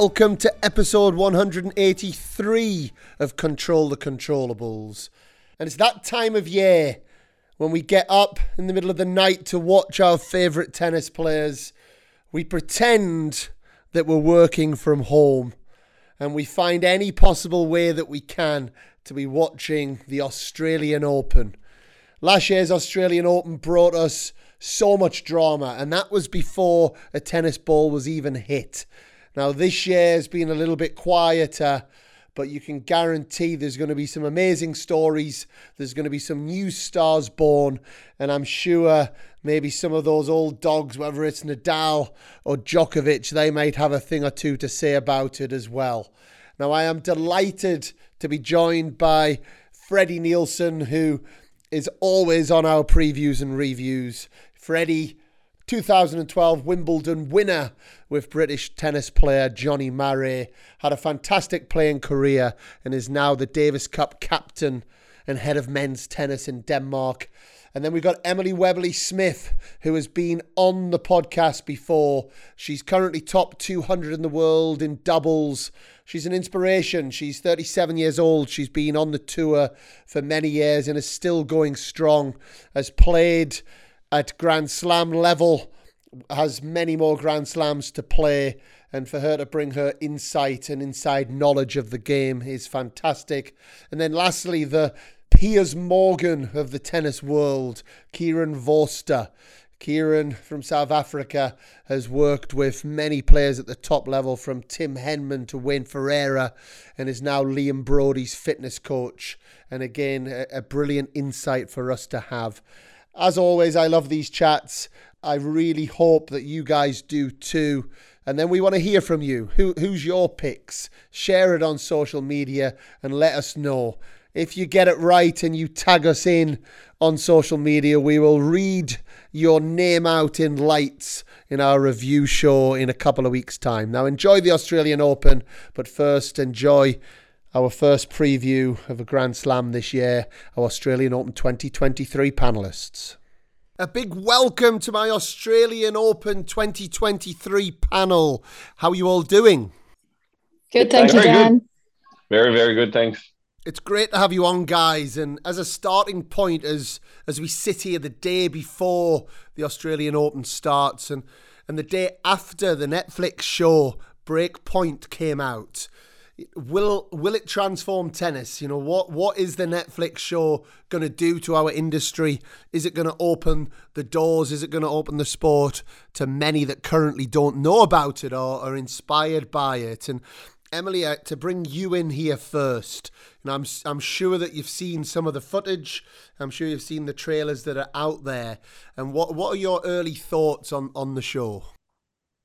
welcome to episode 183 of Control the Controllables. And it's that time of year when we get up in the middle of the night to watch our favourite tennis players. We pretend that we're working from home and we find any possible way that we can to be watching the Australian Open. Last year's Australian Open brought us so much drama, and that was before a tennis ball was even hit. Now, this year has been a little bit quieter, but you can guarantee there's going to be some amazing stories. There's going to be some new stars born, and I'm sure maybe some of those old dogs, whether it's Nadal or Djokovic, they might have a thing or two to say about it as well. Now, I am delighted to be joined by Freddie Nielsen, who is always on our previews and reviews. Freddie, 2012 Wimbledon winner with British tennis player Johnny Marray, had a fantastic playing career and is now the Davis Cup captain and head of men's tennis in Denmark. And then we've got Emily Webley-Smith, who has been on the podcast before. She's currently top 200 in the world in doubles. She's an inspiration. She's 37 years old. She's been on the tour for many years and is still going strong. Has played at Grand Slam level, has many more Grand Slams to play, and for her to bring her insight and inside knowledge of the game is fantastic. And then lastly, the Piers Morgan of the tennis world, Kieran Vorster. Kieran from South Africa has worked with many players at the top level, from Tim Henman to Wayne Ferreira, and is now Liam Broady's fitness coach. And again, a brilliant insight for us to have. As always, I love these chats. I really hope that you guys do too. And then we want to hear from you. Who, who's your picks? Share it on social media and let us know. If you get it right and you tag us in on social media, we will read your name out in lights in our review show in a couple of weeks' time. Now, enjoy the Australian Open, but first, enjoy our first preview of a Grand Slam this year, our Australian Open 2023 panelists. A big welcome to my Australian Open 2023 panel. How are you all doing? Good, thank you, Dan. Good. Very, very good, thanks. It's great to have you on, guys. And as a starting point, as as we sit here the day before the Australian Open starts, and and the day after the Netflix show Breakpoint came out, will will it transform tennis you know what what is the netflix show going to do to our industry is it going to open the doors is it going to open the sport to many that currently don't know about it or are inspired by it and Emily, uh, to bring you in here first, know, I'm I'm sure that you've seen some of the footage. I'm sure you've seen the trailers that are out there. And what what are your early thoughts on on the show?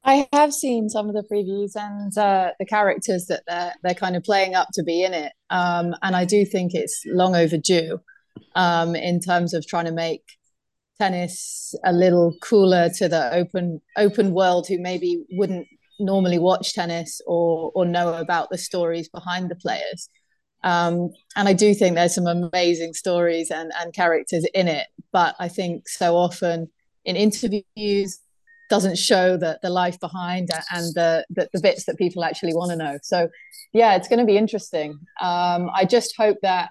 I have seen some of the previews and uh, the characters that they're they're kind of playing up to be in it, um, and I do think it's long overdue um, in terms of trying to make tennis a little cooler to the open open world who maybe wouldn't normally watch tennis or or know about the stories behind the players. Um, and I do think there's some amazing stories and and characters in it, but I think so often in interviews doesn't show the the life behind and the the, the bits that people actually want to know. So yeah, it's going to be interesting. Um, I just hope that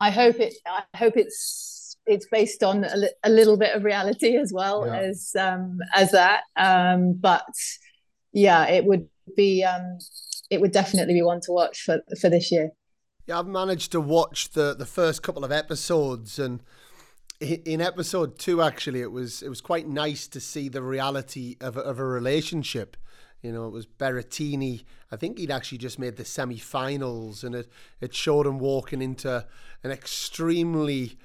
I hope it I hope it's it's based on a, li- a little bit of reality as well yeah. as um, as that. Um, but yeah, it would be um, it would definitely be one to watch for for this year. Yeah, I've managed to watch the the first couple of episodes and in episode two, actually, it was it was quite nice to see the reality of of a relationship. You know, it was Berrettini. I think he'd actually just made the semi-finals, and it it showed him walking into an extremely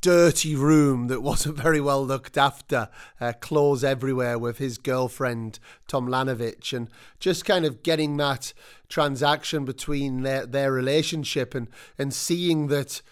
dirty room that wasn't very well looked after, uh, clothes everywhere with his girlfriend Tomljanovic, and just kind of getting that transaction between their their relationship and and seeing that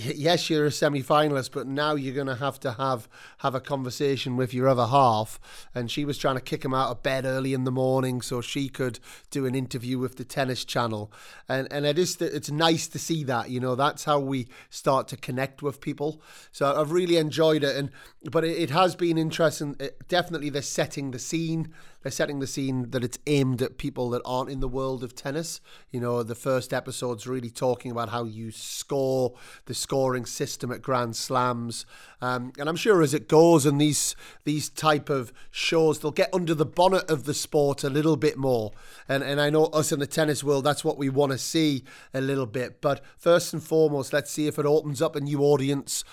yes, you're a semi-finalist, but now you're going to have to have have a conversation with your other half. And she was trying to kick him out of bed early in the morning so she could do an interview with the Tennis Channel. And and it is it's nice to see that. You know, that's how we start to connect with people. So I've really enjoyed it. And but it, it has been interesting. It, definitely, they're setting the scene. They're setting the scene that it's aimed at people that aren't in the world of tennis. You know, the first episode's really talking about how you score, the scoring system at Grand Slams, um, and I'm sure as it goes and these these type of shows, they'll get under the bonnet of the sport a little bit more. And and I know us in the tennis world, that's what we want to see a little bit. But first and foremost, let's see if it opens up a new audience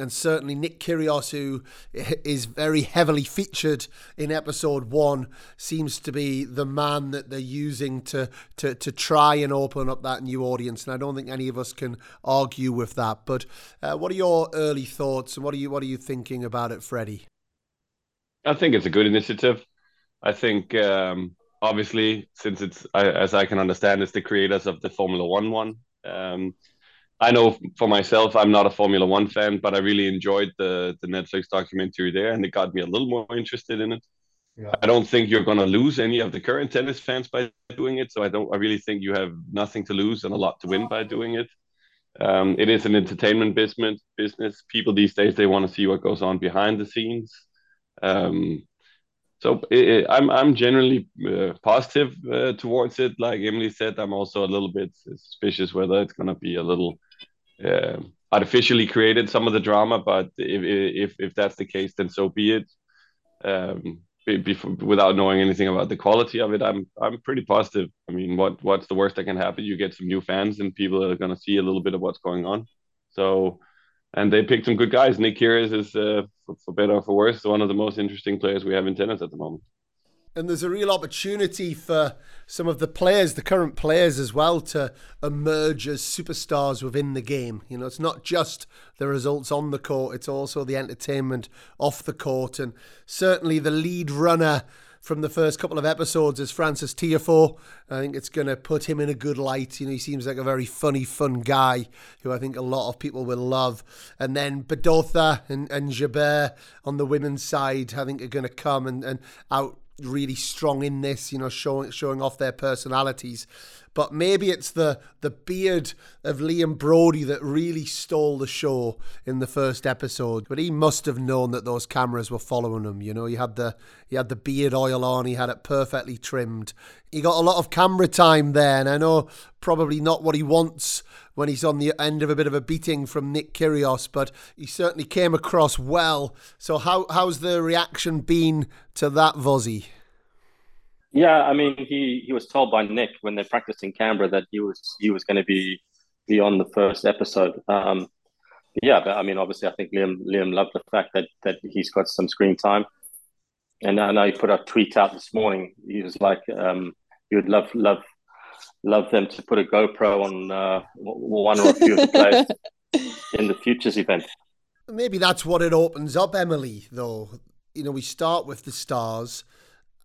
and certainly Nick Kyrgios, who is very heavily featured in episode one, seems to be the man that they're using to, to, to try and open up that new audience. And I don't think any of us can argue with that. But uh, what are your early thoughts, and what are you what are you thinking about it, Freddie? I think it's a good initiative. I think um, obviously, since it's as I can understand, it's the creators of the Formula One one. Um, I know for myself, I'm not a Formula One fan, but I really enjoyed the the Netflix documentary there, and it got me a little more interested in it. Yeah. I don't think you're going to lose any of the current tennis fans by doing it, so I don't. I really think you have nothing to lose and a lot to win by doing it. Um, it is an entertainment business. Business people these days they want to see what goes on behind the scenes. Um, so it, I'm I'm generally uh, positive uh, towards it. Like Emily said, I'm also a little bit suspicious whether it's going to be a little uh, artificially created some of the drama, but if, if if that's the case, then so be it. Um, without knowing anything about the quality of it, I'm I'm pretty positive. I mean, what what's the worst that can happen? You get some new fans and people are going to see a little bit of what's going on. So, and they picked some good guys. Nick Kyrgios is, uh, for, for better or for worse, one of the most interesting players we have in tennis at the moment and there's a real opportunity for some of the players, the current players as well, to emerge as superstars within the game. You know, it's not just the results on the court, it's also the entertainment off the court. And certainly the lead runner from the first couple of episodes is Francis Tiafoe. I think it's going to put him in a good light. You know, he seems like a very funny, fun guy who I think a lot of people will love. And then Badosa and, and Jabeur on the women's side, I think are going to come and, and out really strong in this, you know, showing showing off their personalities. But maybe it's the the beard of Liam Broady that really stole the show in the first episode. But he must have known that those cameras were following him. You know, he had the he had the beard oil on, he had it perfectly trimmed. He got a lot of camera time there, and I know probably not what he wants when he's on the end of a bit of a beating from Nick Kyrgios, but he certainly came across well. So how how's the reaction been to that, Vozzy? Yeah, I mean, he he was told by Nick when they practiced in Canberra that he was he was going to be be on the first episode. Um, yeah, but I mean, obviously, I think Liam Liam loved the fact that that he's got some screen time, and I know he put a tweet out this morning. He was like, um, he would love love love them to put a GoPro on uh, one or a few of the players in the futures event. Maybe that's what it opens up, Emily. Though you know, we start with the stars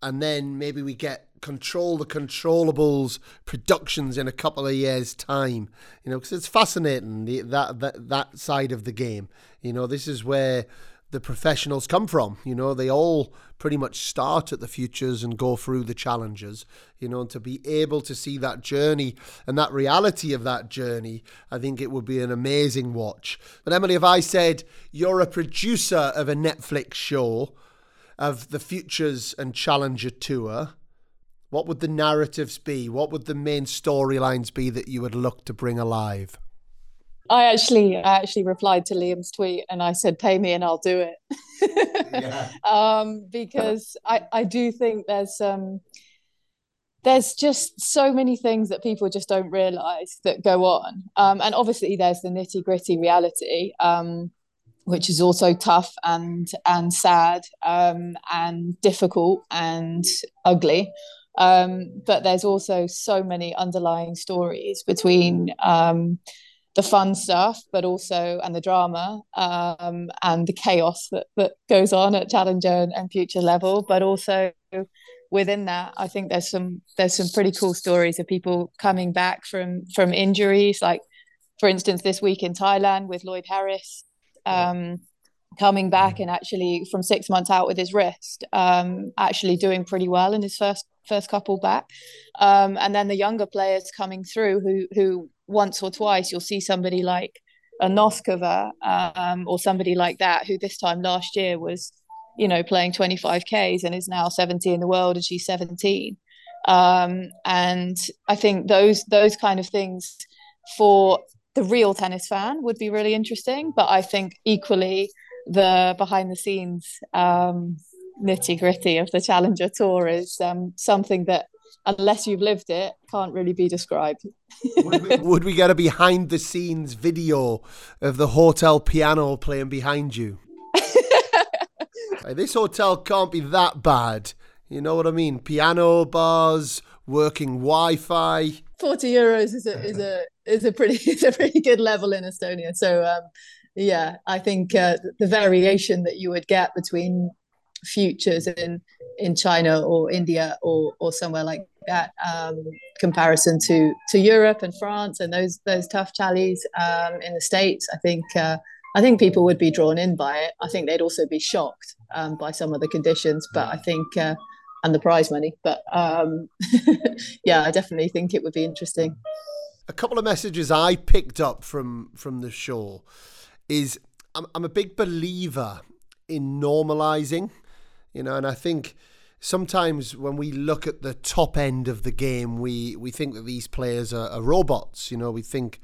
and then maybe we get control the controllables productions in a couple of years time you know because it's fascinating the, that, that that side of the game. You know this is where the professionals come from. You know they all pretty much start at the futures and go through the challenges you know and to be able to see that journey and that reality of that journey i think it would be an amazing watch. But emily if i said you're a producer of a netflix show of the Futures and Challenger Tour, what would the narratives be? What would the main storylines be that you would look to bring alive? I actually, I actually replied to Liam's tweet and I said, "Pay me and I'll do it," yeah. um, because I, I do think there's um, there's just so many things that people just don't realize that go on, um, and obviously there's the nitty gritty reality. Um, which is also tough and and sad um, and difficult and ugly. Um, but there's also so many underlying stories between um, the fun stuff, but also and the drama um, and the chaos that, that goes on at Challenger and, and future level, but also within that, I think there's some there's some pretty cool stories of people coming back from from injuries, like for instance this week in Thailand with Lloyd Harris um, coming back and actually from six months out with his wrist, um, actually doing pretty well in his first first couple back. Um, and then the younger players coming through who who once or twice you'll see somebody like a Noskova um, or somebody like that who this time last year was you know, playing 25Ks and is now 70 in the world and she's 17. Um, and I think those those kind of things for the real tennis fan would be really interesting. But I think equally the behind the scenes um, nitty gritty of the Challenger Tour is um, something that, unless you've lived it, can't really be described. would, we, would we get a behind the scenes video of the hotel piano playing behind you? this hotel can't be that bad. You know what I mean? Piano bars, working Wi-Fi. Forty euros is a is a is a pretty is a pretty good level in Estonia. So um, yeah, I think uh, the variation that you would get between futures in in China or India or or somewhere like that um, comparison to to Europe and France and those those tough tallies um, in the states. I think uh, I think people would be drawn in by it. I think they'd also be shocked um, by some of the conditions, but I think uh, and the prize money. But um, yeah, I definitely think it would be interesting. A couple of messages I picked up from from the show is I'm, I'm a big believer in normalizing, you know, and I think sometimes when we look at the top end of the game, we, we think that these players are, are robots. You know, we think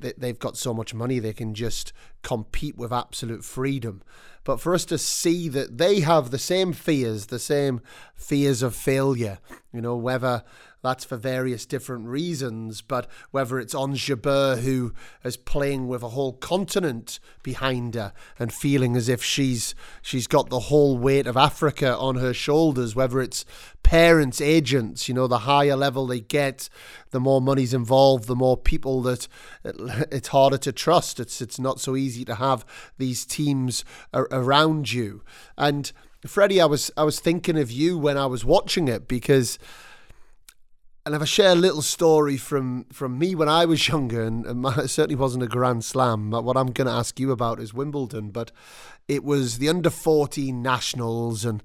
that they've got so much money they can just compete with absolute freedom. But for us to see that they have the same fears, the same fears of failure, you know, whether that's for various different reasons. But whether it's Ons Jabeur, who is playing with a whole continent behind her and feeling as if she's she's got the whole weight of Africa on her shoulders, whether it's parents, agents, you know, the higher level they get, the more money's involved, the more people that it's harder to trust. It's it's not so easy to have these teams around you. And Freddie, I was I was thinking of you when I was watching it because and if I share a little story from, from me when I was younger, and, and my, it certainly wasn't a Grand Slam, but what I'm going to ask you about is Wimbledon, but it was the under 14 nationals, and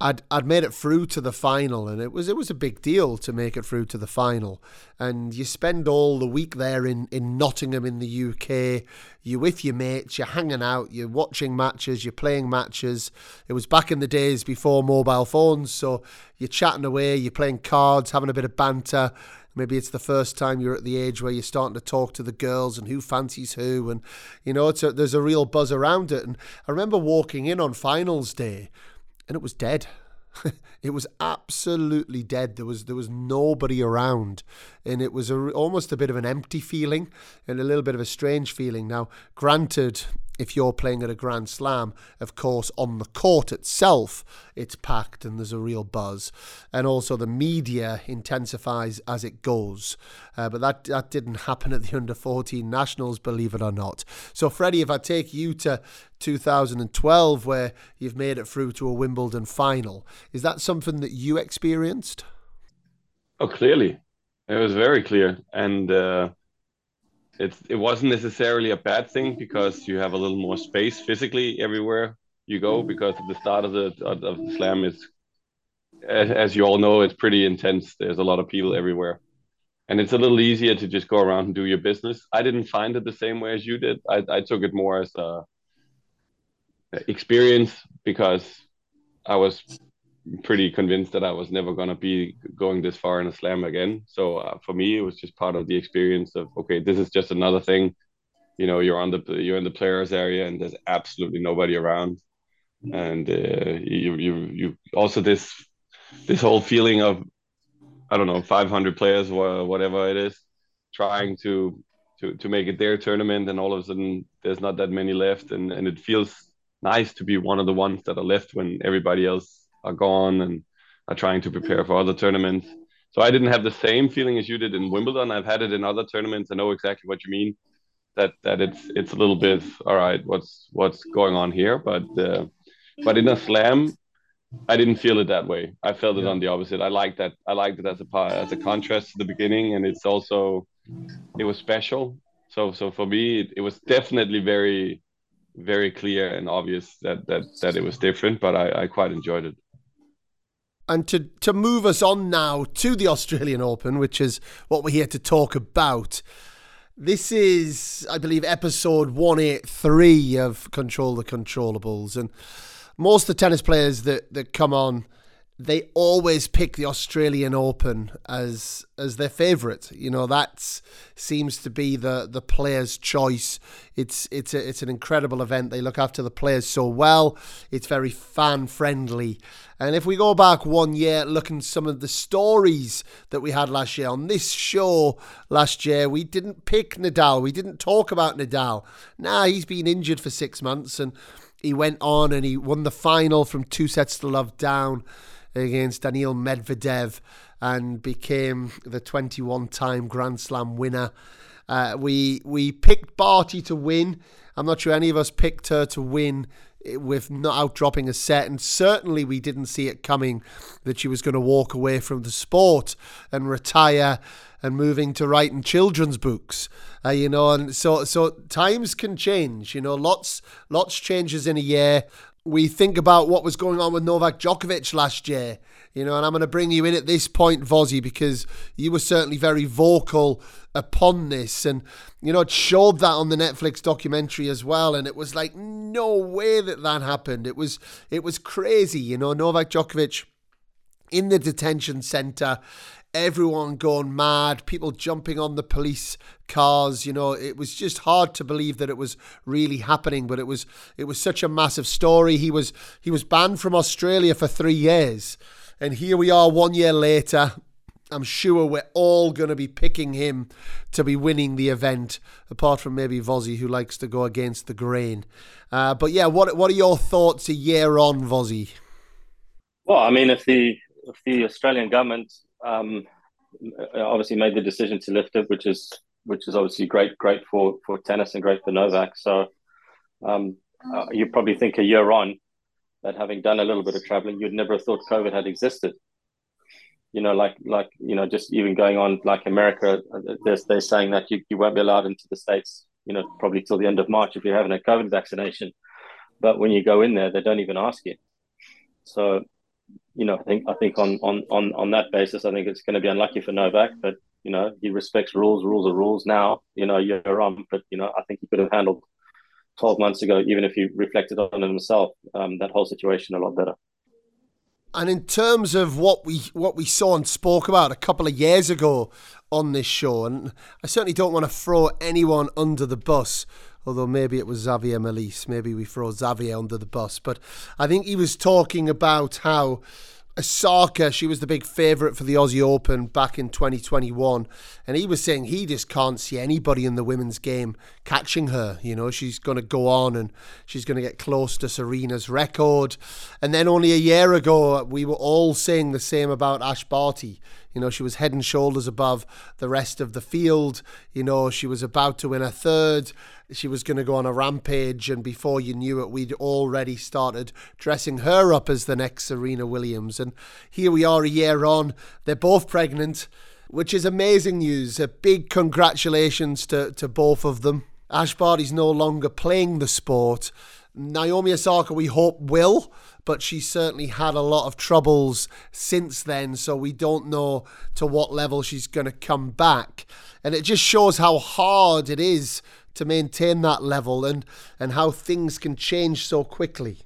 I'd I'd made it through to the final, and it was it was a big deal to make it through to the final. And you spend all the week there in, in Nottingham in the UK. You're with your mates, you're hanging out, you're watching matches, you're playing matches. It was back in the days before mobile phones, so you're chatting away, you're playing cards, having a bit of banter. Maybe it's the first time you're at the age where you're starting to talk to the girls and who fancies who, and you know, it's a, there's a real buzz around it. And I remember walking in on finals day and it was dead. it was absolutely dead. There was there was nobody around, and it was a, almost a bit of an empty feeling and a little bit of a strange feeling. Now, granted, if you're playing at a Grand Slam, of course, on the court itself, it's packed and there's a real buzz. And also the media intensifies as it goes. Uh, but that, that didn't happen at the under 14 nationals, believe it or not. So, Freddie, if I take you to 2012, where you've made it through to a Wimbledon final, is that something that you experienced? Oh, clearly. It was very clear. And, uh it's it wasn't necessarily a bad thing because you have a little more space physically everywhere you go because the start of the of the slam is as, as you all know it's pretty intense. There's a lot of people everywhere. And it's a little easier to just go around and do your business. I didn't find it the same way as you did. I, I took it more as a experience because i was pretty convinced that I was never going to be going this far in a slam again. So uh, for me, it was just part of the experience of okay, this is just another thing. You know, you're on the you're in the players area, and there's absolutely nobody around, and uh, you you you also this this whole feeling of I don't know 500 players or whatever it is trying to to to make it their tournament, and all of a sudden there's not that many left, and and it feels nice to be one of the ones that are left when everybody else are gone and are trying to prepare for other tournaments. So I didn't have the same feeling as you did in Wimbledon. I've had it in other tournaments. I know exactly what you mean. That that it's it's a little bit all right. What's what's going on here? But uh, but in a slam, I didn't feel it that way. I felt it yeah. on the opposite. I liked that. I liked it as a as a contrast to the beginning, and it's also it was special. So so for me, it, it was definitely very very clear and obvious that that that it was different. But I I quite enjoyed it and to, to move us on now to the Australian Open, which is what we're here to talk about. This is, I believe, episode 183 of Control the Controllables. And most of the tennis players that, that come on they always pick the Australian Open as as their favourite. You know that seems to be the the players' choice. It's it's a, it's an incredible event. They look after the players so well. It's very fan friendly. And if we go back one year, looking some of the stories that we had last year on this show last year, we didn't pick Nadal. We didn't talk about Nadal. Nah, he's been injured for six months and he went on and he won the final from two sets to love down against Daniil Medvedev and became the 21 time Grand Slam winner. Uh, we we picked Barty to win. I'm not sure any of us picked her to win with not outdropping a set, and certainly we didn't see it coming that she was going to walk away from the sport and retire and moving to writing children's books. Uh, you know, and so so times can change. You know, lots lots changes in a year we think about what was going on with Novak Djokovic last year, you know, and I'm going to bring you in at this point, Vozzy, because you were certainly very vocal upon this, and you know, it showed that on the Netflix documentary as well, and it was like no way that that happened. It was it was crazy, you know, Novak Djokovic in the detention center everyone going mad, people jumping on the police cars. You know, it was just hard to believe that it was really happening, but it was it was such a massive story. He was he was banned from Australia for three years, and here we are one year later. I'm sure we're all going to be picking him to be winning the event, apart from maybe Vozzy, who likes to go against the grain. Uh, but yeah, what what are your thoughts a year on, Vozzy? Well, I mean, if the if the Australian government um, obviously made the decision to lift it, which is which is obviously great, great for for tennis and great for Novak. So um, uh, you probably think a year on that having done a little bit of traveling, you'd never have thought COVID had existed. You know, like like you know, just even going on like America, they're, they're saying that you, you won't be allowed into the states. You know, probably till the end of March if you're having a COVID vaccination. But when you go in there, they don't even ask you. So you know, I think I think on on on on that basis, I think it's going to be unlucky for Novak. But you know, he respects rules. Rules are rules. Now, you know, you're on. But you know, I think he could have handled 12 months ago, even if he reflected on himself, um, that whole situation a lot better. And in terms of what we what we saw and spoke about a couple of years ago on this show, and I certainly don't want to throw anyone under the bus, although maybe it was Xavier Malisse. Maybe we throw Xavier under the bus. But I think he was talking about how Osaka, she was the big favourite for the Aussie Open back in 2021. And he was saying he just can't see anybody in the women's game catching her. You know, she's going to go on and she's going to get close to Serena's record. And then only a year ago, we were all saying the same about Ash Barty. You know, she was head and shoulders above the rest of the field. You know, she was about to win a third. She was going to go on a rampage. And before you knew it, we'd already started dressing her up as the next Serena Williams. And here we are a year on. They're both pregnant, which is amazing news. A big congratulations to, to both of them. Ash Barty's no longer playing the sport. Naomi Osaka, we hope, will but she's certainly had a lot of troubles since then. So we don't know to what level she's going to come back. And it just shows how hard it is to maintain that level and, and how things can change so quickly.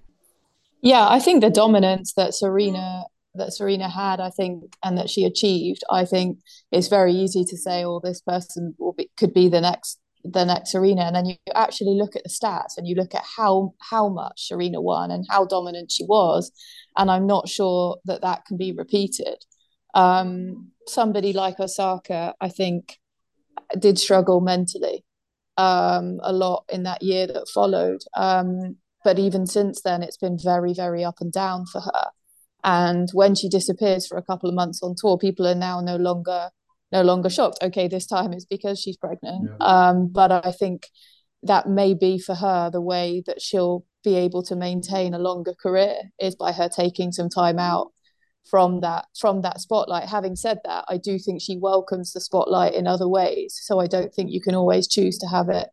Yeah, I think the dominance that Serena that Serena had, I think, and that she achieved, I think it's very easy to say, "Oh, this person will be, could be the next the next Serena, and then you actually look at the stats and you look at how how much Serena won and how dominant she was, and I'm not sure that that can be repeated. Um, somebody like Osaka, I think, did struggle mentally um, a lot in that year that followed. Um, but even since then, it's been very, very up and down for her. And when she disappears for a couple of months on tour, people are now no longer no longer shocked. Okay, this time it's because she's pregnant. Yeah. Um, but I think that may be for her the way that she'll be able to maintain a longer career is by her taking some time out from that from that spotlight having said that i do think she welcomes the spotlight in other ways so i don't think you can always choose to have it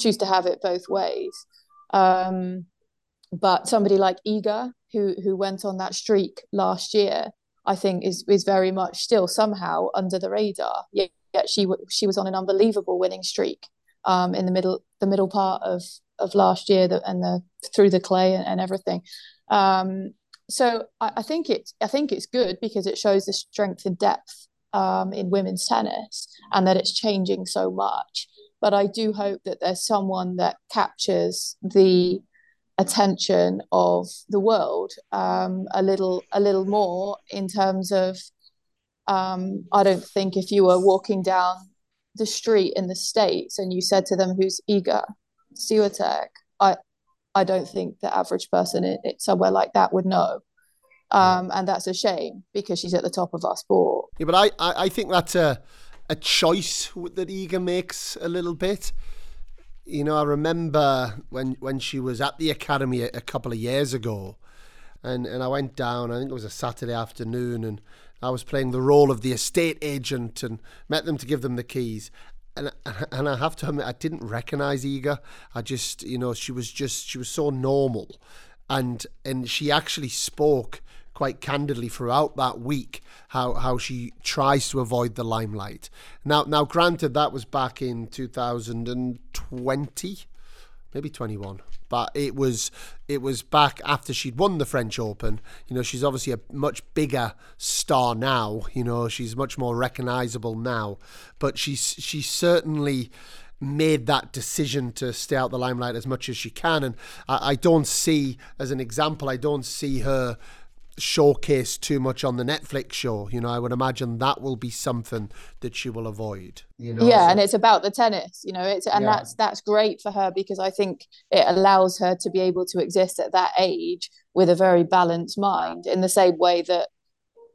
choose to have it both ways um, but somebody like Iga who who went on that streak last year I think is is very much still somehow under the radar. Yet, yet she she was on an unbelievable winning streak um, in the middle the middle part of of last year that, and the through the clay and, and everything. Um, so I, I, think it's I think it's good because it shows the strength and depth um, in women's tennis and that it's changing so much. But I do hope that there's someone that captures the attention of the world um, a little a little more in terms of um, I don't think if you were walking down the street in the states and you said to them who's Iga Swiatek, I I don't think the average person in, in somewhere like that would know. Um, and that's a shame because she's at the top of our sport. Yeah, but I, I, I think that's a a choice that Iga makes a little bit. You know, I remember when when she was at the academy a, a couple of years ago, and and I went down. I think it was a Saturday afternoon, and I was playing the role of the estate agent and met them to give them the keys. And, and I have to admit, I didn't recognize Iga. I just, you know, she was just, she was so normal. And, and she actually spoke quite candidly throughout that week how, how she tries to avoid the limelight. Now, now, granted, that was back in 2020, maybe 21 but it was it was back after she'd won the French Open. You know, she's obviously a much bigger star now. You know, she's much more recognizable now, but she's she certainly made that decision to stay out the limelight as much as she can. And I, I don't see, as an example, I don't see her showcased too much on the Netflix show. You know, I would imagine that will be something that she will avoid. You know, yeah, so. and it's about the tennis. You know, it's and yeah. that's that's great for her because I think it allows her to be able to exist at that age with a very balanced mind, in the same way that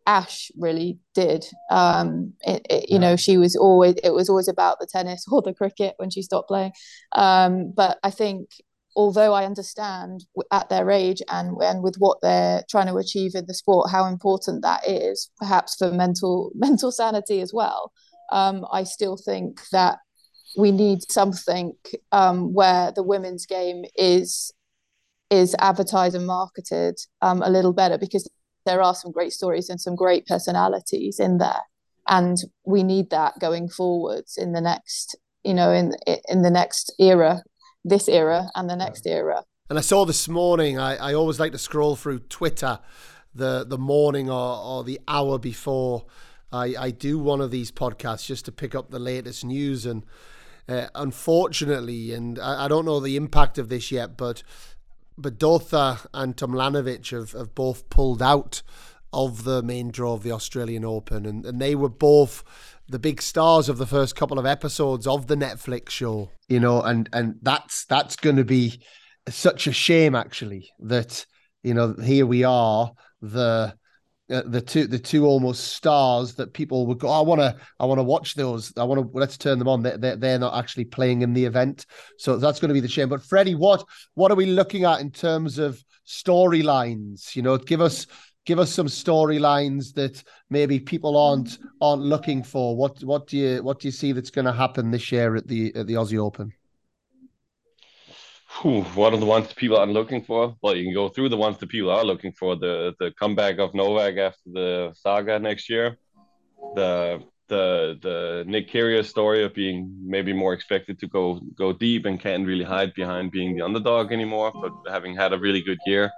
Ash really did. Um, it, it, you yeah. know, she was always it was always about the tennis or the cricket when she stopped playing. Um, but I think although I understand at their age and, and with what they're trying to achieve in the sport, how important that is, perhaps for mental mental sanity as well. Um, I still think that we need something um, where the women's game is is advertised and marketed um, a little better because there are some great stories and some great personalities in there, and we need that going forwards in the next you know in in the next era this era and the next era. And I saw this morning, I, I always like to scroll through Twitter the, the morning or, or the hour before I, I do one of these podcasts just to pick up the latest news. And uh, unfortunately, and I, I don't know the impact of this yet, but but Badosa and Tomljanovic have, have both pulled out of the main draw of the Australian Open, and, and they were both the big stars of the first couple of episodes of the Netflix show, you know, and and that's that's going to be such a shame actually that you know here we are the uh, the two the two almost stars that people would go oh, I want to I want to watch those. I want to let's turn them on. They they're, they're not actually playing in the event. So that's going to be the shame. But Freddie what what are we looking at in terms of storylines? You know give us give us some storylines that maybe people aren't aren't looking for. What what do you what do you see that's going to happen this year at the at the Aussie Open? What are the ones people are looking for? Well, you can go through the ones that people are looking for. The the comeback of Novak after the saga next year. The the the Nick Kyrgios story of being maybe more expected to go go deep and can't really hide behind being the underdog anymore, but having had a really good year.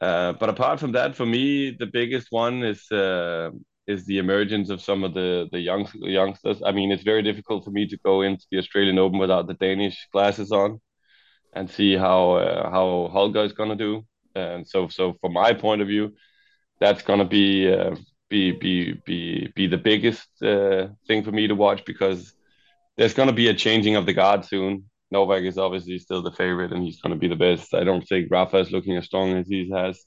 Uh, but apart from that, for me, the biggest one is uh, is the emergence of some of the the young youngsters. I mean, it's very difficult for me to go into the Australian Open without the Danish glasses on and see how uh, how Holger is gonna do. And so, so from my point of view, that's gonna be uh, be be be be the biggest uh, thing for me to watch because there's gonna be a changing of the guard soon. Novak is obviously still the favorite and he's going to be the best. I don't think Rafa is looking as strong as he has.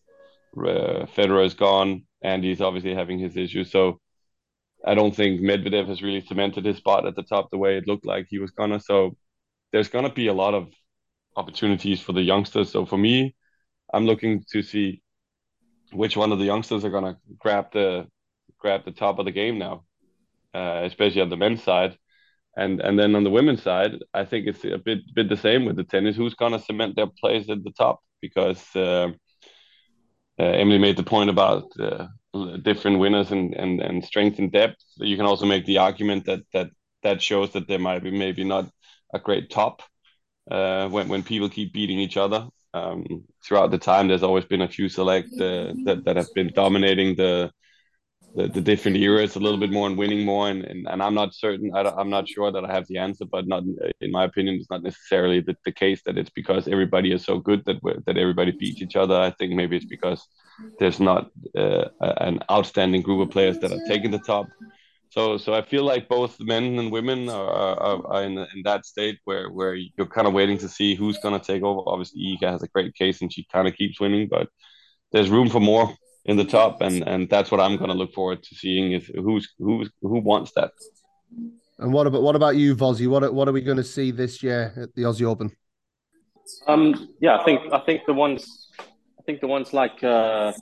Uh, Federer is gone and he's obviously having his issues. So I don't think Medvedev has really cemented his spot at the top the way it looked like he was gonna. So there's gonna be a lot of opportunities for the youngsters. So for me, I'm looking to see which one of the youngsters are gonna grab the grab the top of the game now, uh, especially on the men's side. And and then on the women's side, I think it's a bit bit the same with the tennis. Who's gonna cement their place at the top? Because uh, uh, Emily made the point about uh, different winners and, and and strength and depth. You can also make the argument that that that shows that there might be maybe not a great top uh, when when people keep beating each other. Um, throughout the time, there's always been a few select uh, that that have been dominating the the, the different eras a little bit more and winning more. And, and, and i'm not certain I, am not sure that i have the answer but not in my opinion it's not necessarily the, the case that it's because everybody is so good that that everybody beats each other. I think maybe it's because there's not uh, an outstanding group of players that are taking the top. So so i feel like both men and women are, are, are in, in that state where where you're kind of waiting to see who's going to take over. Obviously Iga has a great case and she kind of keeps winning but there's room for more in the top, and and that's what I'm going to look forward to seeing is who's who's who wants that. And what about what about you, Vozzy? What what are we going to see this year at the Aussie Open? Um, yeah, I think I think the ones I think the ones like uh,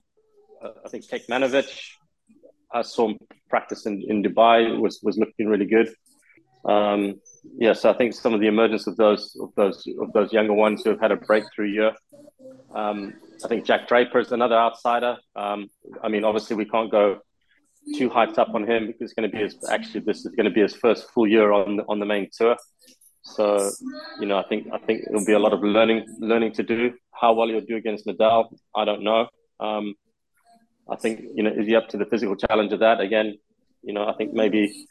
I think Kekmanovic, I saw him practice in, in Dubai was was looking really good. Um, yes, I think some of the emergence of those of those of those younger ones who have had a breakthrough year. Um, I think Jack Draper is another outsider. Um, I mean, obviously, we can't go too hyped up on him because it's going to be his actually this is going to be his first full year on the, on the main tour. So, you know, I think I think it'll be a lot of learning learning to do. How well he'll do against Nadal, I don't know. Um, I think you know, is he up to the physical challenge of that again? You know, I think maybe,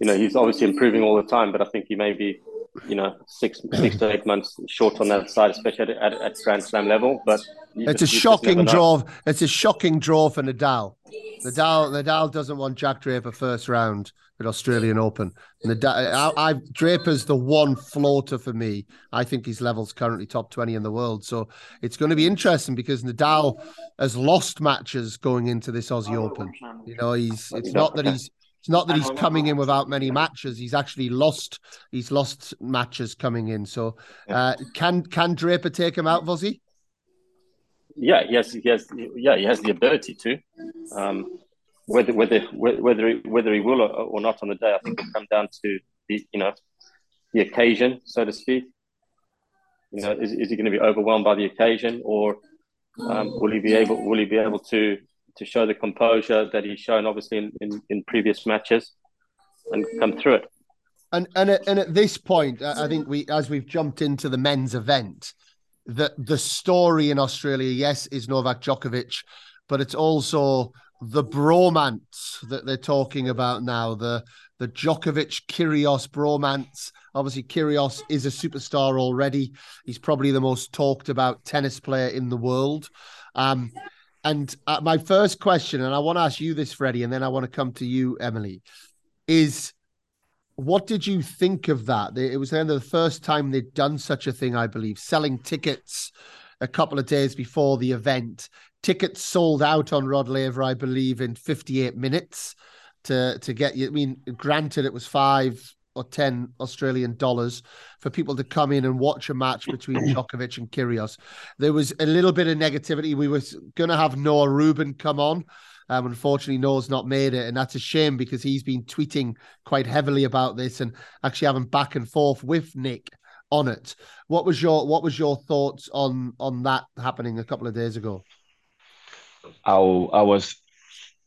you know, he's obviously improving all the time, but I think he may be you know six six to eight months short on that side, especially at, at, at Grand Slam level. But it's just, a shocking draw. It's a shocking draw for Nadal. Nadal Nadal doesn't want Jack Draper first round at Australian Open. Nadal, I, I, Draper's the one floater for me. I think his level's currently top twenty in the world. So it's going to be interesting because Nadal has lost matches going into this Aussie Open. You know, he's it's not that he's it's not that he's coming in without many matches. He's actually lost. He's lost matches coming in. So, uh, can can Draper take him out, Vozzy? Yeah, yes, he has. Yeah, he has the ability to. Um, whether whether whether he, whether he will or, or not on the day, I think it will come down to the you know the occasion, so to speak. You know, is, is he going to be overwhelmed by the occasion, or um, will he be able will he be able to to show the composure that he's shown obviously in, in, in previous matches and come through it. And and at, and at this point, I think we as we've jumped into the men's event, that the story in Australia, yes, is Novak Djokovic, but it's also the bromance that they're talking about now. The the Djokovic Kyrgios bromance. Obviously, Kyrgios is a superstar already. He's probably the most talked about tennis player in the world. Um, and uh, my first question, and I want to ask you this, Freddie, and then I want to come to you, Emily, is what did you think of that? It was then the first time they'd done such a thing, I believe, selling tickets a couple of days before the event. Tickets sold out on Rod Laver, I believe, in 58 minutes to to get you. I mean, granted, it was five or 10 Australian dollars for people to come in and watch a match between Djokovic and Kyrgios. There was a little bit of negativity. We were going to have Noah Rubin come on. Um, unfortunately, Noah's not made it, and that's a shame because he's been tweeting quite heavily about this and actually having back and forth with Nick on it. What was your What was your thoughts on on that happening a couple of days ago? I I was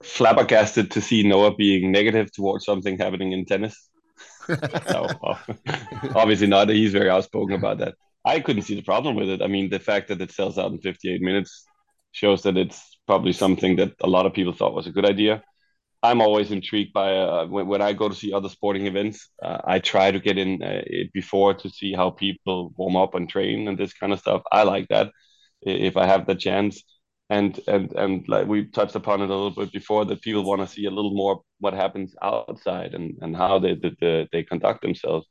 flabbergasted to see Noah being negative towards something happening in tennis no, obviously not. He's very outspoken about that. I couldn't see the problem with it. I mean, the fact that it sells out in 58 minutes shows that it's probably something that a lot of people thought was a good idea. I'm always intrigued by uh, when, when I go to see other sporting events. Uh, I try to get in uh, before to see how people warm up and train and this kind of stuff. I like that if I have the chance and and and like we touched upon it a little bit before that people want to see a little more what happens outside and and how they they, they conduct themselves.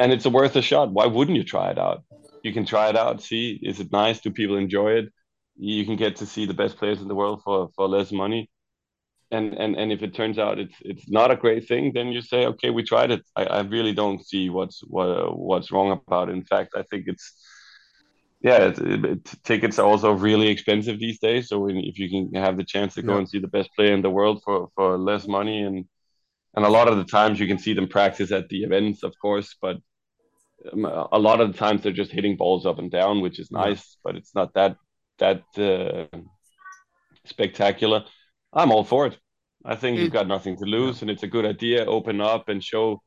And it's a worth a shot. Why wouldn't you try it out? You can try it out see is it nice? Do people enjoy it? You can get to see the best players in the world for for less money. And and and if it turns out it's it's not a great thing then you say okay we tried it. I, I really don't see what's what what's wrong about it. In fact i think it's yeah, it, it, tickets are also really expensive these days. So when, if you can have the chance to go yeah. and see the best player in the world for, for less money, and and a lot of the times you can see them practice at the events, of course, but um, a lot of the times they're just hitting balls up and down, which is nice, but it's not that that uh, spectacular. I'm all for it. I think you've got nothing to lose, and it's a good idea. Open up and show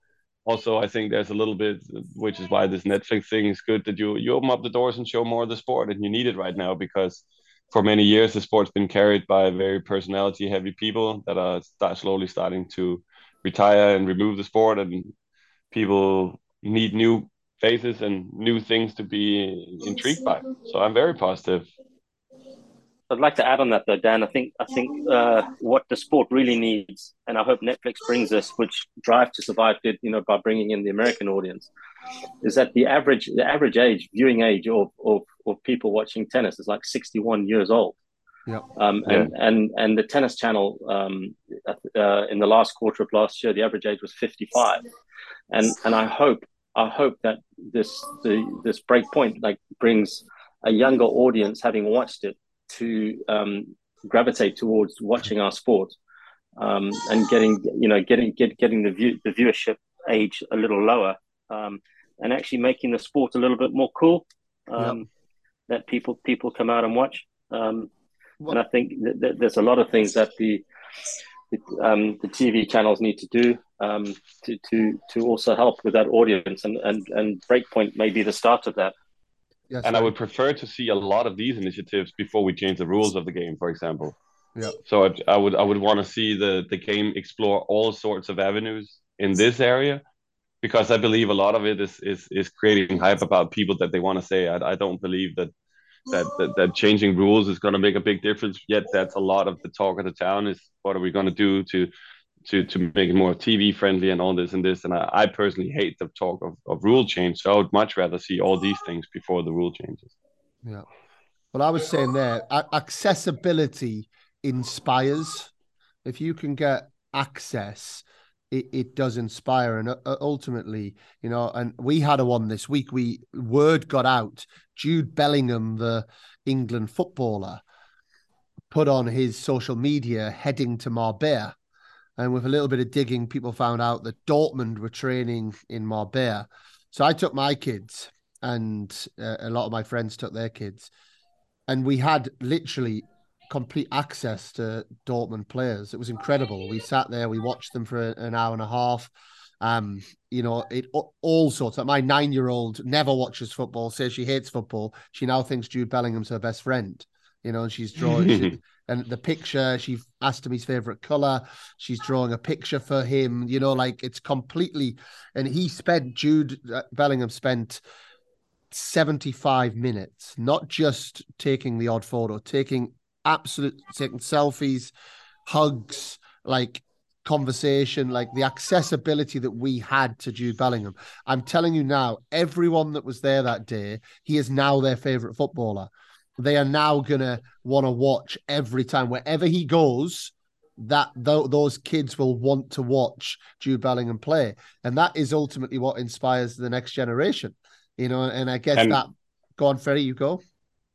also I think there's a little bit, which is why this Netflix thing is good that you you open up the doors and show more of the sport, and you need it right now because for many years the sport's been carried by very personality heavy people that are start slowly starting to retire and remove the sport, and people need new faces and new things to be intrigued by. So I'm very positive I'd like to add on that though, Dan. I think I think uh, what the sport really needs, and I hope Netflix brings this, which Drive to Survive did, you know, by bringing in the American audience, is that the average the average age viewing age of of, of people watching tennis is like sixty one years old. Yeah. Um, and, yeah. and and the tennis channel um, uh, in the last quarter of last year, the average age was fifty five, and and I hope I hope that this the this Break Point like brings a younger audience having watched it to um, gravitate towards watching our sport um, and getting you know getting get, getting the view the viewership age a little lower um, and actually making the sport a little bit more cool um, that people people come out and watch um, and I think that, that there's a lot of things that the the, um, the TV channels need to do um, to, to to also help with that audience and, and and Break Point may be the start of that. Yes, and. I would prefer to see a lot of these initiatives before we change the rules of the game, for example. Yeah. So I, I would I would want to see the the game explore all sorts of avenues in this area, because I believe a lot of it is is is creating hype about people that they want to say. I, I don't believe that that, that that changing rules is going to make a big difference. Yet that's a lot of the talk of the town is what are we going to do to to to make it more TV friendly and all this and this. And I, I personally hate the talk of, of rule change. So I would much rather see all these things before the rule changes. Yeah. Well, I was saying there, accessibility inspires. If you can get access, it, it does inspire. And uh, ultimately, you know, and we had a one this week. We word got out. Jude Bellingham, the England footballer, put on his social media heading to Marbella and with a little bit of digging, people found out that Dortmund were training in Marbella. So I took my kids, and uh, a lot of my friends took their kids, and we had literally complete access to Dortmund players. It was incredible. We sat there, we watched them for an hour and a half. Um, you know, it all sorts. Like my nine-year-old never watches football, says she hates football. She now thinks Jude Bellingham's her best friend. You know, and she's drawing. and the picture she asked him his favorite color. She's drawing a picture for him you know like it's completely and he spent jude uh, bellingham spent 75 minutes not just taking the odd photo taking absolute taking selfies hugs like conversation like the accessibility that we had to jude bellingham. I'm telling you now everyone that was there that day he is now their favorite footballer they are now gonna want to watch every time wherever he goes. That th- those kids will want to watch Jude Bellingham play, and that is ultimately what inspires the next generation. You know, and I guess and, that. Go on, Ferry, you go.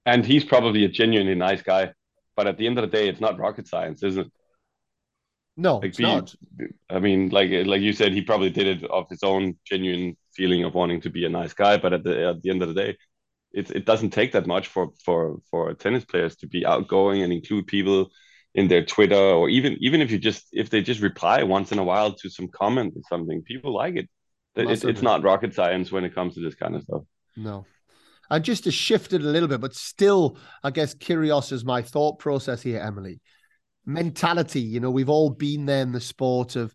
And he's probably a genuinely nice guy, but at the end of the day, it's not rocket science, isn't it? No, like it's be, not. I mean, like like you said, he probably did it of his own genuine feeling of wanting to be a nice guy. But at the at the end of the day, it, it doesn't take that much for for for tennis players to be outgoing and include people in their Twitter or even even if you just if they just reply once in a while to some comment or something, people like it. it it's not rocket science when it comes to this kind of stuff. No. And just to shift it a little bit, but still, I guess Kyrgios is my thought process here, Emily. Mentality, you know, we've all been there in the sport of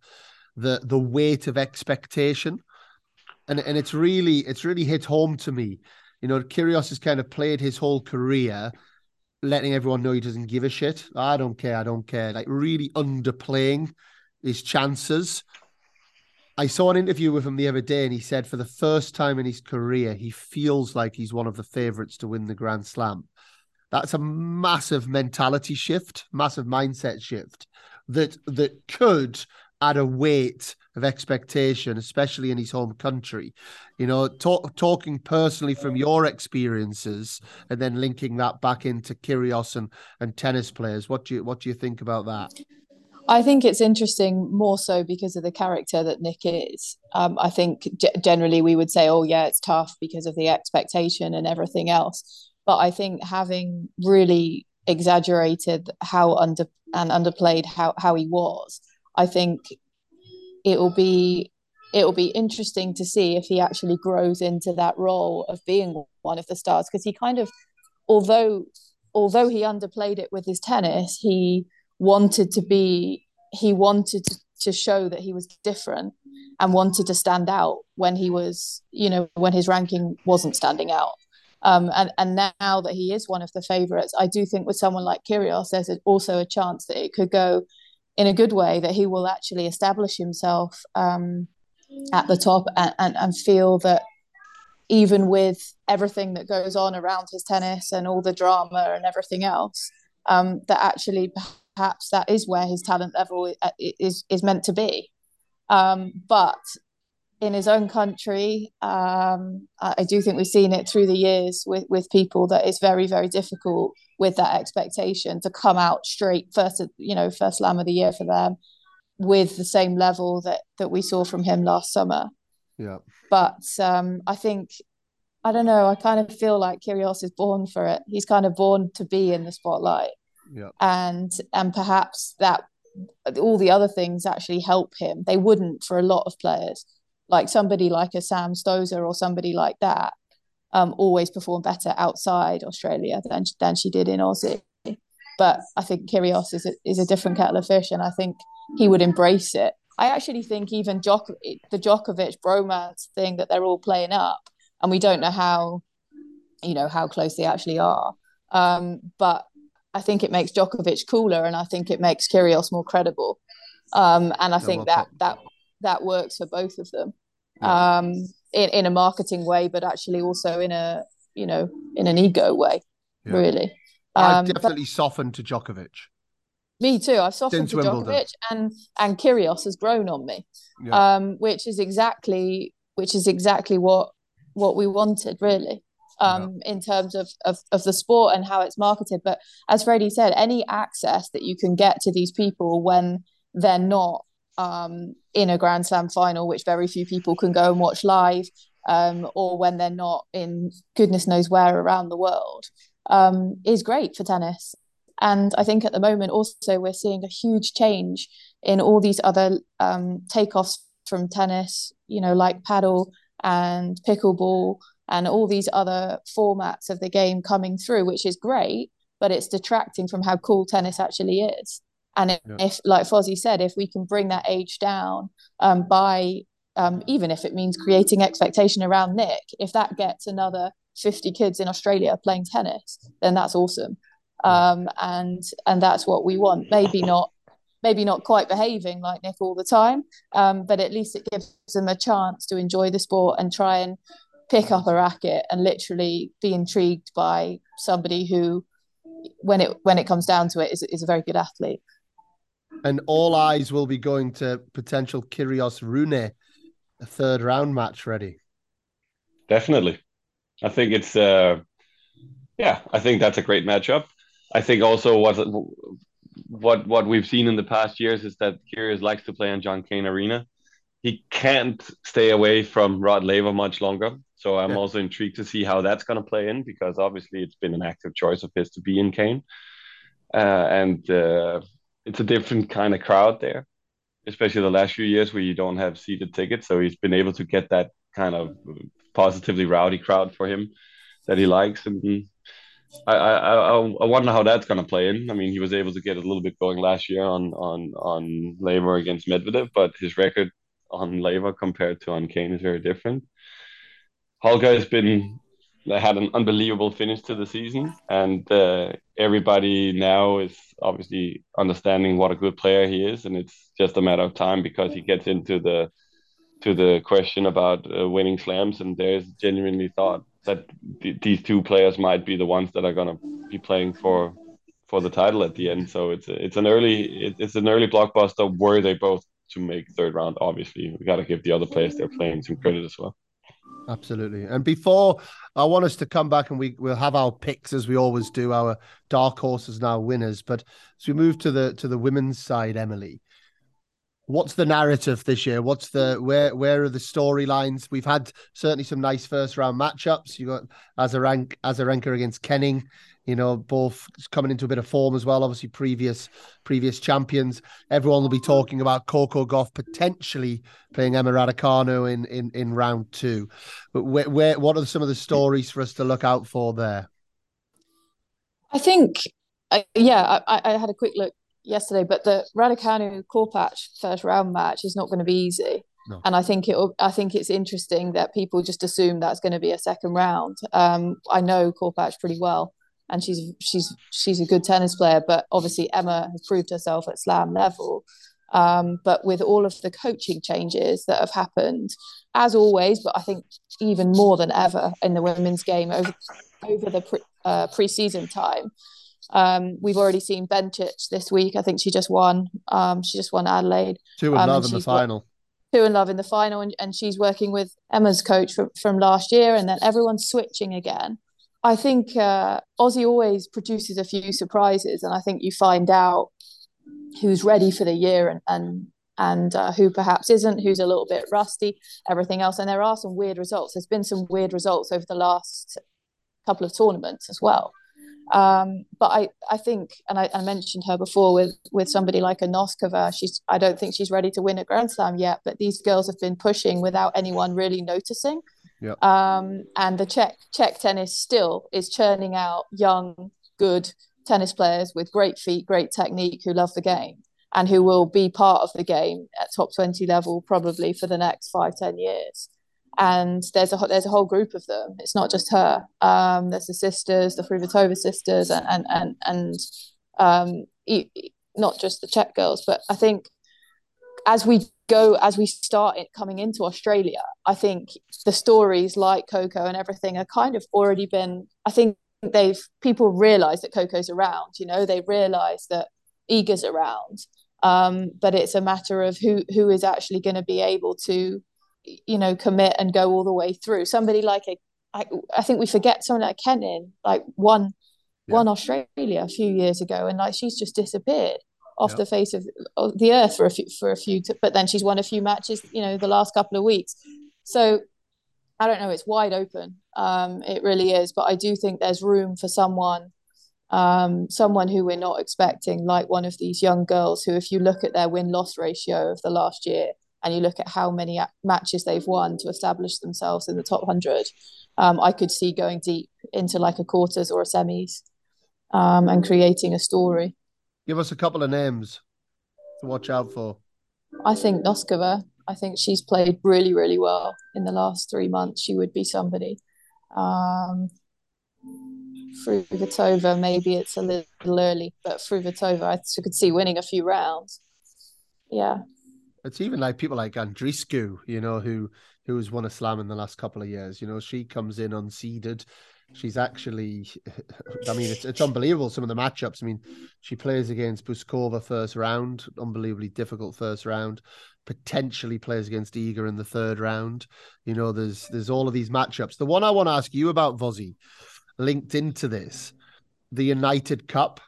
the the weight of expectation. And and it's really it's really hit home to me you know, Kyrgios has kind of played his whole career letting everyone know he doesn't give a shit. I don't care. I don't care. Like really underplaying his chances. I saw an interview with him the other day, and he said for the first time in his career, he feels like he's one of the favorites to win the Grand Slam. That's a massive mentality shift, massive mindset shift that that could add a weight of expectation, especially in his home country. You know, talk, talking personally from your experiences and then linking that back into Kyrgios and, and tennis players. What do you what do you think about that? I think it's interesting more so because of the character that Nick is. Um, I think g- generally we would say, oh, yeah, it's tough because of the expectation and everything else. But I think having really exaggerated how under and underplayed how, how he was, I think it will be it'll be interesting to see if he actually grows into that role of being one of the stars because he kind of although although he underplayed it with his tennis he wanted to be he wanted to, to show that he was different and wanted to stand out when he was you know when his ranking wasn't standing out. Um, and and now that he is one of the favorites i do think with someone like Kyrgios there's also a chance that it could go in a good way that he will actually establish himself um, at the top and, and, and feel that even with everything that goes on around his tennis and all the drama and everything else, um, that actually perhaps that is where his talent level is is meant to be. Um, but in his own country, um, I do think we've seen it through the years with, with people that it's very, very difficult with that expectation to come out straight first, you know, first slam of the year for them with the same level that that we saw from him last summer. Yeah. But um, I think I don't know. I kind of feel like Kyrgios is born for it. He's kind of born to be in the spotlight. Yeah. And and perhaps that all the other things actually help him. They wouldn't for a lot of players, like somebody like a Sam Stosur or somebody like that. Um, always perform better outside Australia than than she did in Aussie. But I think Kyrgios is a, is a different kettle of fish, and I think he would embrace it. I actually think even Djok- the Djokovic bromance thing that they're all playing up, and we don't know how, you know, how close they actually are. Um, but I think it makes Djokovic cooler, and I think it makes Kyrgios more credible. Um, and I think that that that works for both of them um, in in a marketing way, but actually also in a you know in an ego way, yeah. really. I um, definitely but, softened to Djokovic. Me too. I've softened Since to Wimbledon. Djokovic, and and Kyrgios has grown on me, yeah. um, which is exactly which is exactly what what we wanted, really, um, yeah. in terms of, of of the sport and how it's marketed. But as Freddie said, any access that you can get to these people when they're not um, in a Grand Slam final, which very few people can go and watch live, um, or when they're not in goodness knows where around the world, um, is great for tennis. And I think at the moment also we're seeing a huge change in all these other um, takeoffs from tennis, you know, like paddle and pickleball and all these other formats of the game coming through, which is great, but it's detracting from how cool tennis actually is. And if, yeah. if like Fozzie said, if we can bring that age down um, by um, even if it means creating expectation around Nick, if that gets another 50 kids in Australia playing tennis, then that's awesome um, and and that's what we want. Maybe not, maybe not quite behaving like Nick all the time, um, but at least it gives them a chance to enjoy the sport and try and pick up a racket and literally be intrigued by somebody who, when it when it comes down to it, is is a very good athlete. And all eyes will be going to potential Kyrgios Rune, a third round match ready. Definitely, I think it's. uh yeah, I think that's a great matchup. I think also what what what we've seen in the past years is that Kyrgios likes to play on John Cain Arena. He can't stay away from Rod Laver much longer. So I'm yeah. also intrigued to see how that's going to play in because obviously it's been an active choice of his to be in Cain. uh, and uh, it's a different kind of crowd there, especially the last few years where you don't have seated tickets. So he's been able to get that kind of positively rowdy crowd for him that he likes, and I, I I wonder how that's going to play in. I mean, he was able to get a little bit going last year on on on Laver against Medvedev, but his record on Laver compared to on Cain is very different. Holger has been had an unbelievable finish to the season, and uh, everybody now is obviously understanding what a good player he is, and it's just a matter of time because he gets into the to the question about uh, winning slams, and there's genuinely thought that th- these two players might be the ones that are going to be playing for for the title at the end. So it's it's an early it's an early blockbuster. Were they both to make third round? Obviously, we got to give the other players they're playing some credit as well. Absolutely. And before I want us to come back and we we'll have our picks as we always do, our dark horses and our winners. But as we move to the to the women's side, Emily, what's the narrative this year? What's the where where are the storylines? We've had certainly some nice first round matchups. You got Azarenka, Azarenka against Kenin, you know, both coming into a bit of form as well. Obviously, previous previous champions. Everyone will be talking about Coco Gauff potentially playing Emma Raducanu in in in round two. But where, where what are some of the stories for us to look out for there? I think, uh, yeah, I, I had a quick look yesterday, but the Raducanu Korpatsch first round match is not going to be easy. No. And I think it. I think it's interesting that people just assume that's going to be a second round. Um, I know Korpatsch pretty well, and she's she's she's a good tennis player. But obviously Emma has proved herself at slam level. Um, but with all of the coaching changes that have happened, as always, but I think even more than ever in the women's game over over the pre, uh, preseason time, um, we've already seen Bencic this week. I think she just won. Um, she just won Adelaide. Two in um, love in the final. Two in love in the final, and, and she's working with Emma's coach from, from last year, and then everyone's switching again. I think uh, Aussie always produces a few surprises, and I think you find out who's ready for the year and and and uh, who perhaps isn't, who's a little bit rusty, everything else. And there are some weird results. There's been some weird results over the last couple of tournaments as well. Um, but I, I think, and I, I, mentioned her before with with somebody like a Noskova. She's, I don't think she's ready to win a Grand Slam yet. But these girls have been pushing without anyone really noticing. Yeah. Um, and the Czech Czech tennis still is churning out young, good tennis players with great feet, great technique, who love the game and who will be part of the game at top twenty level probably for the next five, ten years and there's a there's a whole group of them. It's not just her. Um, there's the sisters, the Fruhvirtova sisters, and and and, and um, not just the Czech girls. But I think as we go, as we start it coming into Australia, I think the stories like Coco and everything are kind of already been. I think they've people realise that Coco's around. You know, they realise that Iga's around. Um, but it's a matter of who who is actually going to be able to you know commit and go all the way through somebody like a I, I think we forget someone like Kenin like won yeah. won Australia a few years ago and like she's just disappeared off yeah. the face of, of, the earth for a few for a few t- but then she's won a few matches you know the last couple of weeks so I don't know it's wide open um it really is but I do think there's room for someone um, someone who we're not expecting, like one of these young girls who, if you look at their win loss ratio of the last year, and you look at how many matches they've won to establish themselves in the top 100, um, I could see going deep into like a quarters or a semis um, and creating a story. Give us a couple of names to watch out for. I think Noskova. I think she's played really, really well in the last three months. She would be somebody. Um, Fruhvirtova, maybe it's a little early, but Fruhvirtova, I could see winning a few rounds. Yeah. It's even like people like Andreescu, you know, who who has won a slam in the last couple of years. You know, she comes in unseeded. She's actually, I mean, it's it's unbelievable some of the matchups. I mean, she plays against Bouzkova first round, unbelievably difficult first round. Potentially plays against Iga in the third round. You know, there's there's all of these matchups. The one I want to ask you about, Vozzy, linked into this, the United Cup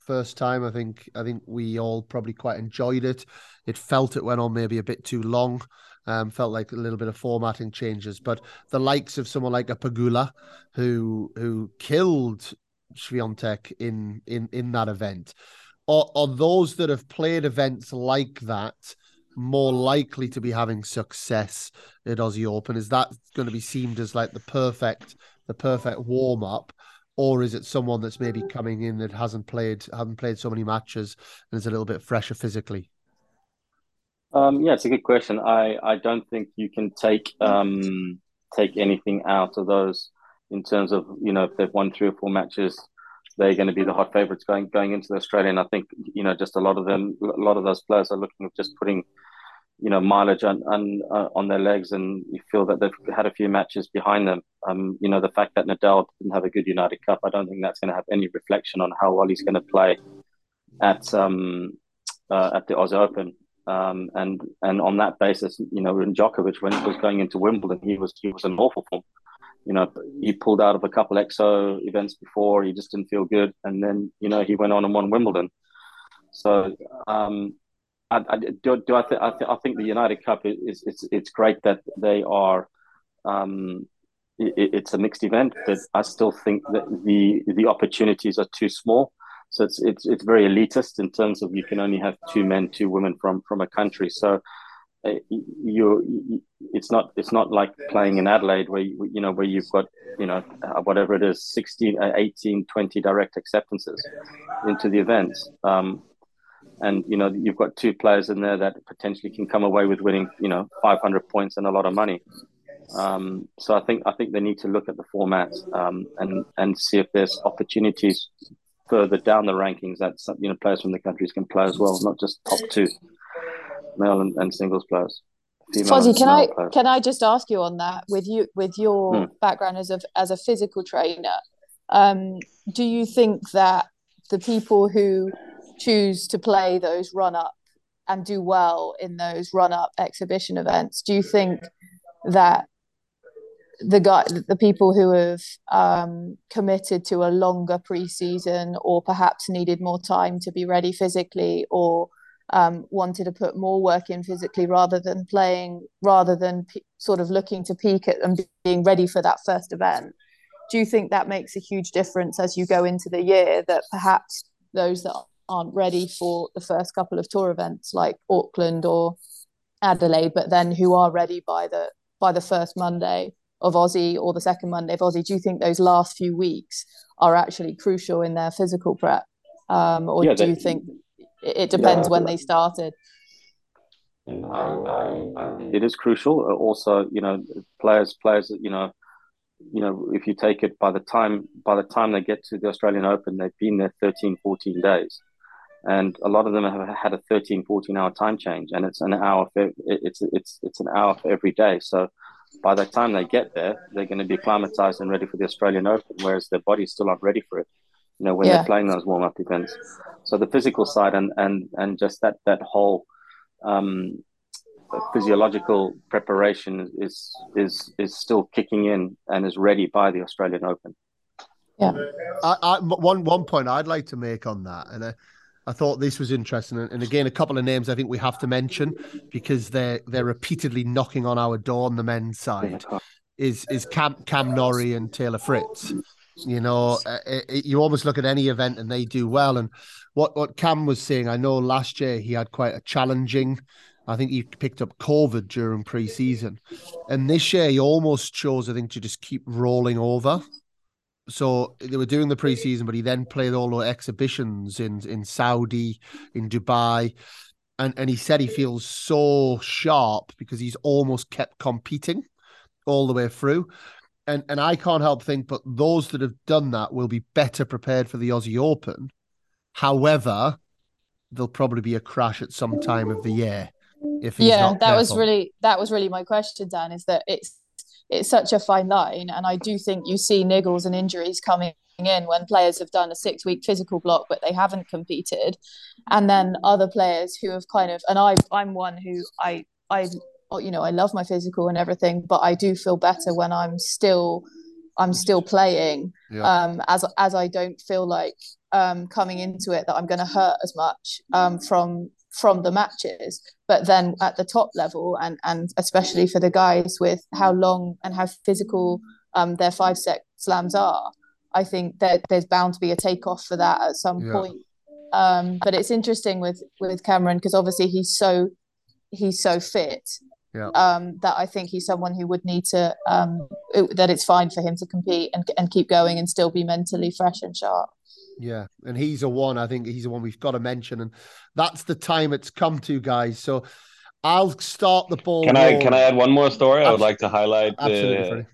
first time. I think I think we all probably quite enjoyed it. It felt it went on maybe a bit too long. Um, felt like a little bit of formatting changes, but the likes of someone like a Pegula, who who killed Swiatek in in in that event, are, are those that have played events like that more likely to be having success at Aussie Open? Is that going to be seen as like the perfect the perfect warm up, or is it someone that's maybe coming in that hasn't played haven't played so many matches and is a little bit fresher physically? Um, yeah, it's a good question. I, I don't think you can take um, take anything out of those in terms of you know if they've won three or four matches, they're going to be the hot favourites going going into the Australian. I think you know just a lot of them, a lot of those players are looking at just putting you know mileage on on, uh, on their legs, and you feel that they've had a few matches behind them. Um, you know the fact that Nadal didn't have a good United Cup, I don't think that's going to have any reflection on how well he's going to play at um uh, at the Oz Open. Um, and and on that basis, you know, when Djokovic when he was going into Wimbledon, he was he was in awful form. You know, he pulled out of a couple exo events before. He just didn't feel good, and then you know he went on and won Wimbledon. So um, I, I, do, do I, th- I, th- I think the United Cup is it's it's great that they are. Um, it, it's a mixed event, but I still think that the the opportunities are too small. So it's it's it's very elitist in terms of you can only have two men, two women from from a country. So uh, you it's not it's not like playing in Adelaide where you, you know where you've got you know uh, whatever it is 16 uh, 18 20 direct acceptances into the events um, and you know you've got two players in there that potentially can come away with winning you know 500 points and a lot of money um, so I think I think they need to look at the format um, and and see if there's opportunities further down the rankings that some, you know players from the countries can play as well not just top two male and, and singles players. Fozzie, can I players. can I just ask you on that with you with your hmm. background as a as a physical trainer? Um, do you think that the people who choose to play those run up and do well in those run up exhibition events, do you think that the guy, the people who have um, committed to a longer preseason or perhaps needed more time to be ready physically or um, wanted to put more work in physically rather than playing, rather than p- sort of looking to peak at and being ready for that first event. Do you think that makes a huge difference as you go into the year that perhaps those that aren't ready for the first couple of tour events like Auckland or Adelaide, but then who are ready by the by the first Monday of Aussie or the second Monday of Aussie, do you think those last few weeks are actually crucial in their physical prep? Um, or yeah, do you think it depends yeah. when they started. It is crucial. Uh, also, you know, players, players, you know, you know, if you take it by the time by the time they get to the Australian Open, they've been there 13, 14 days. And a lot of them have had a 13, 14 hour time change, and it's an hour. For, it's it's it's an hour for every day. So by the time they get there, they're going to be acclimatized and ready for the Australian Open, whereas their body's still not ready for it you know, when yeah. they're playing those warm up events. So the physical side and and and just that that whole um, physiological preparation is is is still kicking in and is ready by the Australian Open. Yeah. I, I, one one point I'd like to make on that, and I, I thought this was interesting, and again, a couple of names I think we have to mention because they're they're repeatedly knocking on our door on the men's side. Is is Cam Cam Norrie and Taylor Fritz. You know, uh, it, it, you almost look at any event and they do well. And what what Cam was saying, I know last year he had quite a challenging. I think he picked up COVID during preseason, and this year he almost chose, I think, to just keep rolling over. So they were doing the preseason, but he then played all the exhibitions in in Saudi, in Dubai, and and he said he feels so sharp because he's almost kept competing all the way through and and I can't help think, but those that have done that will be better prepared for the Aussie Open. However, there'll probably be a crash at some time of the year. If yeah, that was really that was really my question, Dan. Is that it's it's such a fine line, and I do think you see niggles and injuries coming in when players have done a six week physical block but they haven't competed and then other players who have kind of and I I'm one who I I you know I love my physical and everything, but I do feel better when I'm still I'm still playing. Yeah. Um, as as I don't feel like um, coming into it that I'm going to hurt as much um, from from the matches. But then at the top level, and and especially for the guys with how long and how physical um, their five set slams are, I think that there's bound to be a takeoff for that at some yeah. point. Um, but it's interesting with with Cameron because obviously he's so he's so fit yeah. um, that I think he's someone who would need to um, it, that it's fine for him to compete and and keep going and still be mentally fresh and sharp. Yeah, and he's a one. I think he's a one we've got to mention, and that's the time it's come to, guys. So I'll start the ball. Can I can I add one more story? I would like to highlight. Absolutely.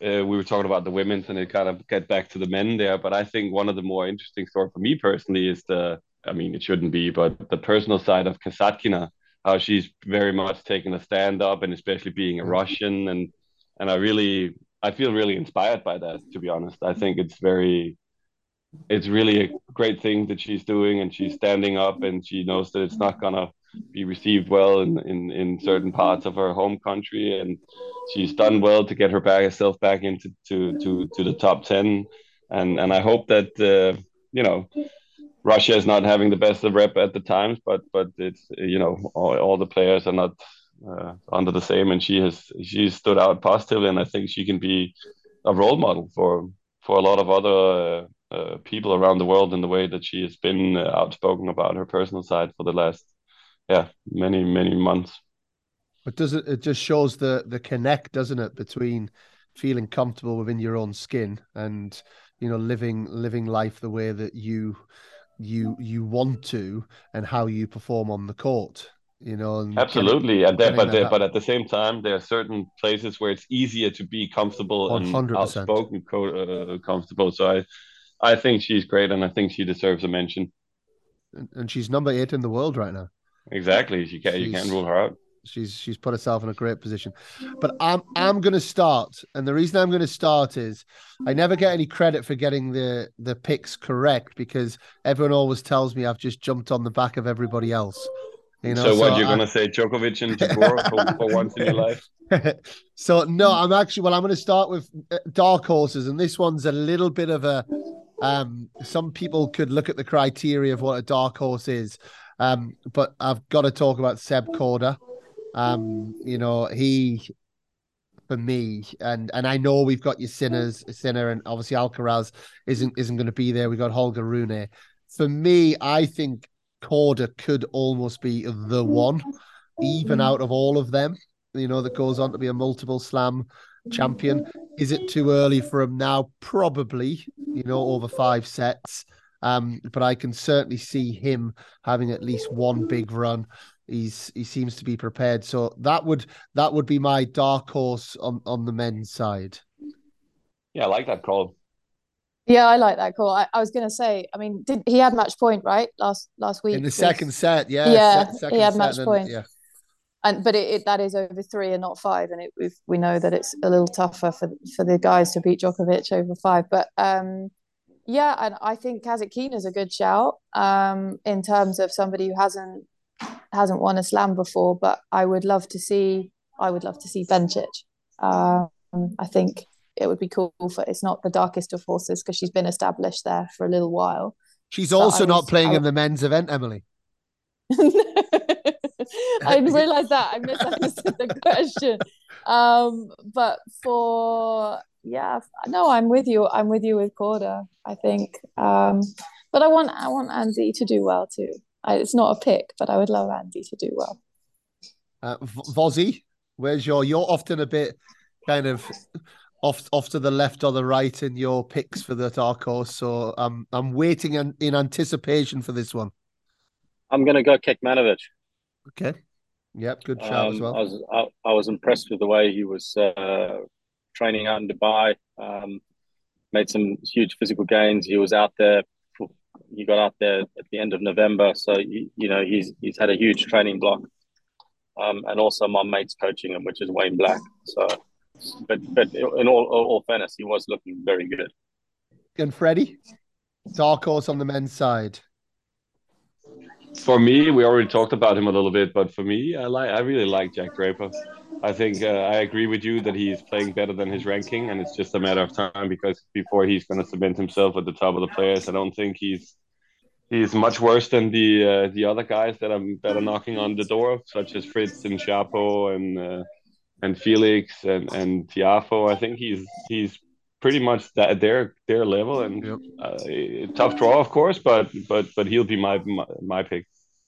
Uh, we were talking about the women's, and it kind of get back to the men there. But I think one of the more interesting story for me personally is the. I mean, it shouldn't be, but the personal side of Kasatkina how she's very much taken a stand up and especially being a mm-hmm. Russian and and I really I feel really inspired by that to be honest. I think it's very it's really a great thing that she's doing and she's standing up and she knows that it's not gonna be received well in, in, in certain parts of her home country. And she's done well to get her back herself back into to, to, to the top 10 and and I hope that uh, you know Russia is not having the best of rep at the times, but but it's you know all, all the players are not uh, under the same, and she has she stood out positively, and I think she can be a role model for for a lot of other uh, uh, people around the world in the way that she has been uh, outspoken about her personal side for the last yeah many many months. But does it? It just shows the the connect, doesn't it, between feeling comfortable within your own skin and you know living living life the way that you you you want to and how you perform on the court you know absolutely getting, and but there, but at the same time there are certain places where it's easier to be comfortable 100%. and outspoken uh, comfortable so i i think she's great and i think she deserves a mention and, and she's number eight in the world right now exactly she can you can't rule her out she's she's put herself in a great position but i'm i'm going to start and the reason i'm going to start is i never get any credit for getting the the picks correct because everyone always tells me i've just jumped on the back of everybody else you know, so, so what you're going to say, Djokovic and Jabeur for, for once in your life? so no, I'm actually well. I'm going to start with uh, dark horses, and this one's a little bit of a. Um, some people could look at the criteria of what a dark horse is, um, but I've got to talk about Seb Korda. Um, you know, he for me, and and I know we've got your sinners, Sinner, and obviously Alcaraz isn't isn't going to be there. We got Holger Rune. For me, I think Korda could almost be the one, even out of all of them, you know, that goes on to be a multiple slam champion. Is it too early for him now? Probably, you know, over five sets. Um, but I can certainly see him having at least one big run. He's he seems to be prepared. So that would that would be my dark horse on on the men's side. Yeah, I like that call. Yeah, I like that call. I, I was going to say, I mean, did he had match point right last last week in the second set? Yeah, yeah, se- he had match and, point. Yeah, and but it, it, that is over three and not five, and it we we know that it's a little tougher for for the guys to beat Djokovic over five. But um, yeah, and I think Kasatkina is a good shout um, in terms of somebody who hasn't hasn't won a slam before. But I would love to see I would love to see Bencic. Um, I think it would be cool for it's not the darkest of horses because she's been established there for a little while. She's also was, not playing in the men's event, Emily. I realized that I misunderstood the question. Um, but for yeah, no, I'm with you. I'm with you with Korda. I think, um, but I want I want Andy to do well too. I, it's not a pick, but I would love Andy to do well. Uh, Vozzy, where's your? You're often a bit kind of off off to the left or the right in your picks for the dark horse. So I'm I'm waiting in, in anticipation for this one. I'm gonna go Kekmanovic. Okay. Yep, good shout um, as well. I was I, I, was impressed with the way he was uh, training out in Dubai. Um, made some huge physical gains. He was out there. He got out there at the end of November, so he, you know he's he's had a huge training block. Um, and also my mate's coaching him, which is Wayne Black. So but but in all, all fairness, he was looking very good. And Freddie, dark horse on the men's side. For me, we already talked about him a little bit, but for me, I like I really like Jack Draper. I think uh, I agree with you that he's playing better than his ranking, and it's just a matter of time because before he's going to cement himself at the top of the players, I don't think he's he's much worse than the uh, the other guys that are that are knocking on the door, such as Fritz and Shapo and. Uh, and Felix and and Tiafoe. I think he's he's pretty much that their their level and yep. uh, tough draw, of course, but but but he'll be my my, my pick.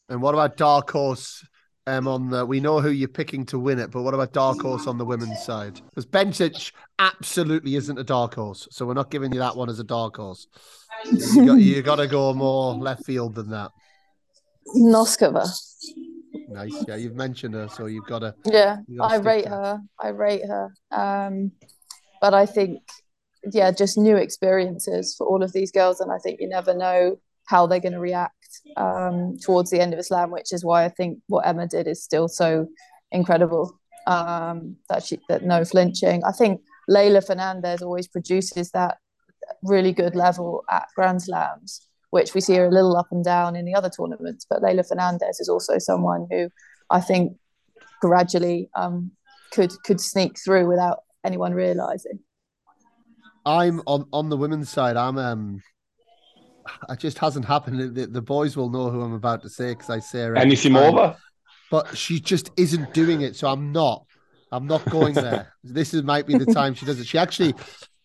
And what about dark horse? Um, on the, we know who you're picking to win it, but what about dark horse on the women's side? Because Bencic absolutely isn't a dark horse, so we're not giving you that one as a dark horse. you got you got to go more left field than that. Noskova. Nice. Yeah, you've mentioned her, so you've got to. Yeah, I rate her. I rate her. Um, but I think, yeah, just new experiences for all of these girls, and I think you never know how they're going to react um, towards the end of Islam, which is why I think what Emma did is still so incredible. Um, that she that no flinching. I think Leylah Fernandez always produces that really good level at Grand Slams which we see her a little up and down in the other tournaments. But Leylah Fernandez is also someone who I think gradually um, could could sneak through without anyone realizing. I'm on on the women's side. I'm um it just hasn't happened. The, the boys will know who I'm about to say because I say her. Anisimova? But she just isn't doing it, so I'm not. I'm not going there. this is might be the time she does it. She actually,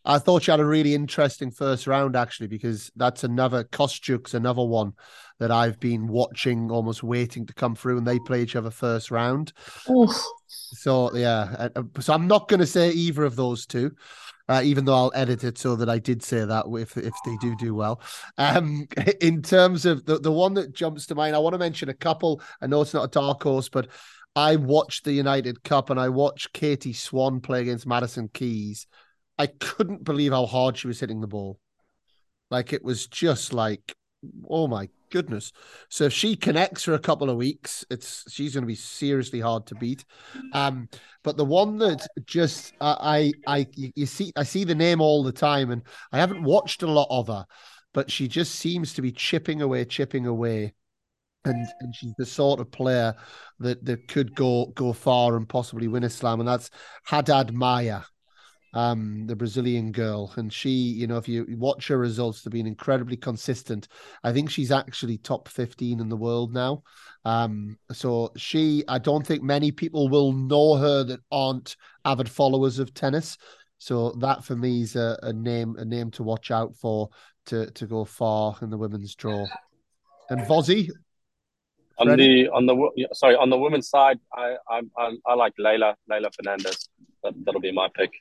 I thought she had a really interesting first round actually because that's another Kostyuk's another one that I've been watching, almost waiting to come through, and they play each other first round. Oof. So yeah, uh, so I'm not going to say either of those two uh, even though I'll edit it so that I did say that if if they do do well. Um, in terms of the the one that jumps to mind, I want to mention a couple. I know it's not a dark horse, but I watched the United Cup and I watched Katie Swan play against Madison Keys. I couldn't believe how hard she was hitting the ball. Like it was just like, oh my goodness. So if she connects for a couple of weeks, it's she's going to be seriously hard to beat. Um, but the one that just uh, I I you see I see the name all the time, and I haven't watched a lot of her, but she just seems to be chipping away, chipping away. And, and she's the sort of player that, that could go go far and possibly win a slam, and that's Haddad Maia um, the Brazilian girl, and she, you know, if you watch her results, they've been incredibly consistent. I think she's actually top fifteen in the world now. Um, so she, I don't think many people will know her that aren't avid followers of tennis. So that for me is a, a name, a name to watch out for to to go far in the women's draw. And Vozzy, on the on the sorry on the women's side, I I I, I like Layla Leylah Fernandez. That, that'll be my pick.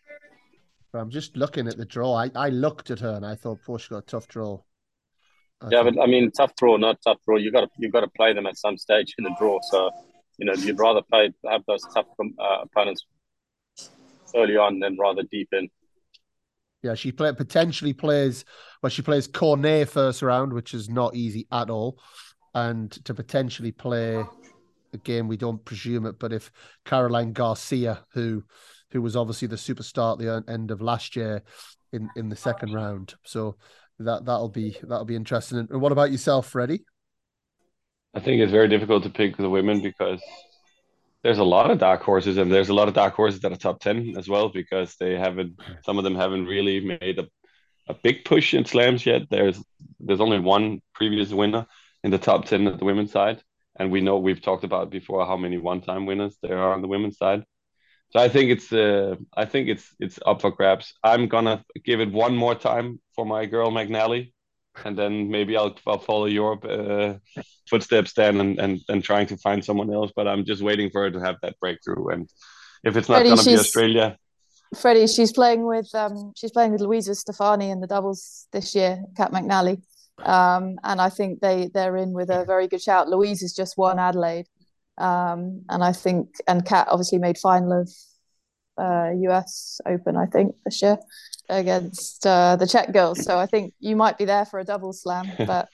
But I'm just looking at the draw. I, I looked at her and I thought, poor, she got a tough draw. I yeah, but I mean, tough draw, not tough draw. You got to you got to play them at some stage in the draw. So, you know, you'd rather play have those tough uh, opponents early on than rather deep in. Yeah, she play, potentially plays. Well, she plays Cornet first round, which is not easy at all, and to potentially play a game we don't presume it, but if Caroline Garcia, who who was obviously the superstar at the end of last year in in the second round. So that that'll be that'll be interesting. And what about yourself, Freddie? I think it's very difficult to pick the women because there's a lot of dark horses and there's a lot of dark horses that are top 10 as well because they haven't some of them haven't really made a, a big push in slams yet there's there's only one previous winner in the top 10 at the women's side and we know we've talked about before how many one-time winners there are on the women's side so I think it's uh, I think it's it's up for grabs. I'm gonna give it one more time for my girl McNally, and then maybe I'll, I'll follow your uh, footsteps then and, and and trying to find someone else. But I'm just waiting for her to have that breakthrough. And if it's not Freddie, gonna be Australia, Freddie, she's playing with um, she's playing with Luisa Stefani in the doubles this year, Cat McNally. Um, and I think they they're in with a very good shout. Louise has just won Adelaide, um, and I think, and Cat obviously made final of uh, US Open, I think, this year against uh, the Czech girls. So I think you might be there for a double slam. But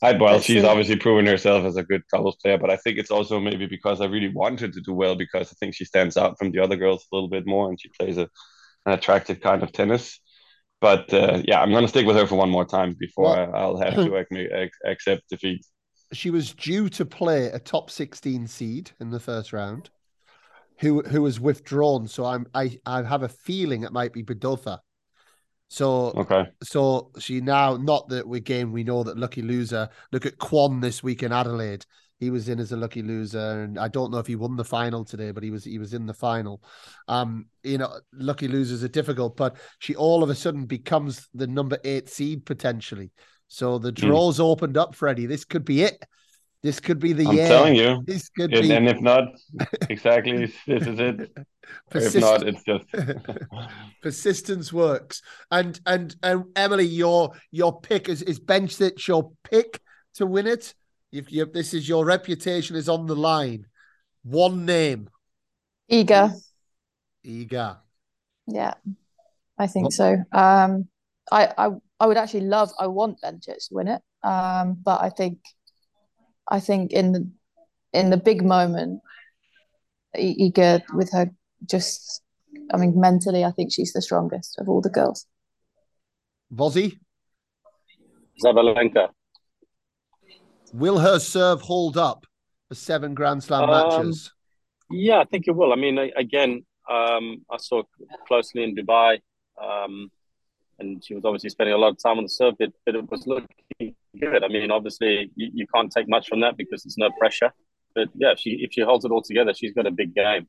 I, well, she's obviously proven herself as a good doubles player, but I think it's also maybe because I really wanted to do well because I think she stands out from the other girls a little bit more and she plays a, an attractive kind of tennis. But uh, yeah, I'm going to stick with her for one more time before well, I'll have to accept defeat she was due to play a top 16 seed in the first round who who was withdrawn. So i'm i i have a feeling it might be Badosa. so okay. so she now not that we again we know that lucky loser look at Kwon this week in adelaide. He was in as a lucky loser and i don't know if he won the final today but he was he was in the final. Um you know lucky losers are difficult but she all of a sudden becomes the number eight seed potentially so the draws mm. opened up, Freddie. This could be it. This could be the I'm year. I'm telling you. This could and, be. And if not, exactly, this is it. Persist- if not, it's just persistence works. And and and Emily, your your pick is is Bencic your pick to win it. If you this is your reputation is on the line. One name. Iga. Iga. Yeah, I think what? so. Um, I I I would actually love. I want Bencic to win it, um, but I think, I think in the in the big moment, Iga with her just, I mean, mentally, I think she's the strongest of all the girls. Vozzy? Sabalenka. Will her serve hold up for seven Grand Slam um, matches? Yeah, I think it will. I mean, again, um, I saw closely in Dubai. Um, and she was obviously spending a lot of time on the serve, but, but it was looking looking good. I mean, obviously, you, you can't take much from that because there's no pressure. But yeah, if she if she holds it all together, she's got a big game.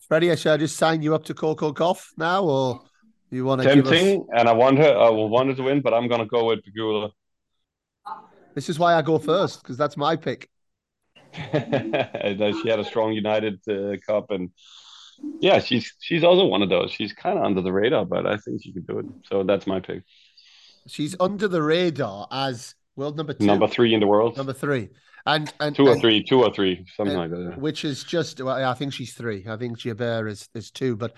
Freddie, should I just sign you up to Coco Gauff now, or you want to tempting? Us... And I want her. I will want her to win, but I'm going to go with Pegula. This is why I go first because that's my pick. she had a strong United uh, Cup, and yeah, she's she's also one of those. She's kind of under the radar, but I think she can do it. So that's my pick. She's under the radar as world number two, number three in the world, number three, and and two or and, three, two or three, something like that. Which is just, well, I think she's three. I think Jabeur is is two, but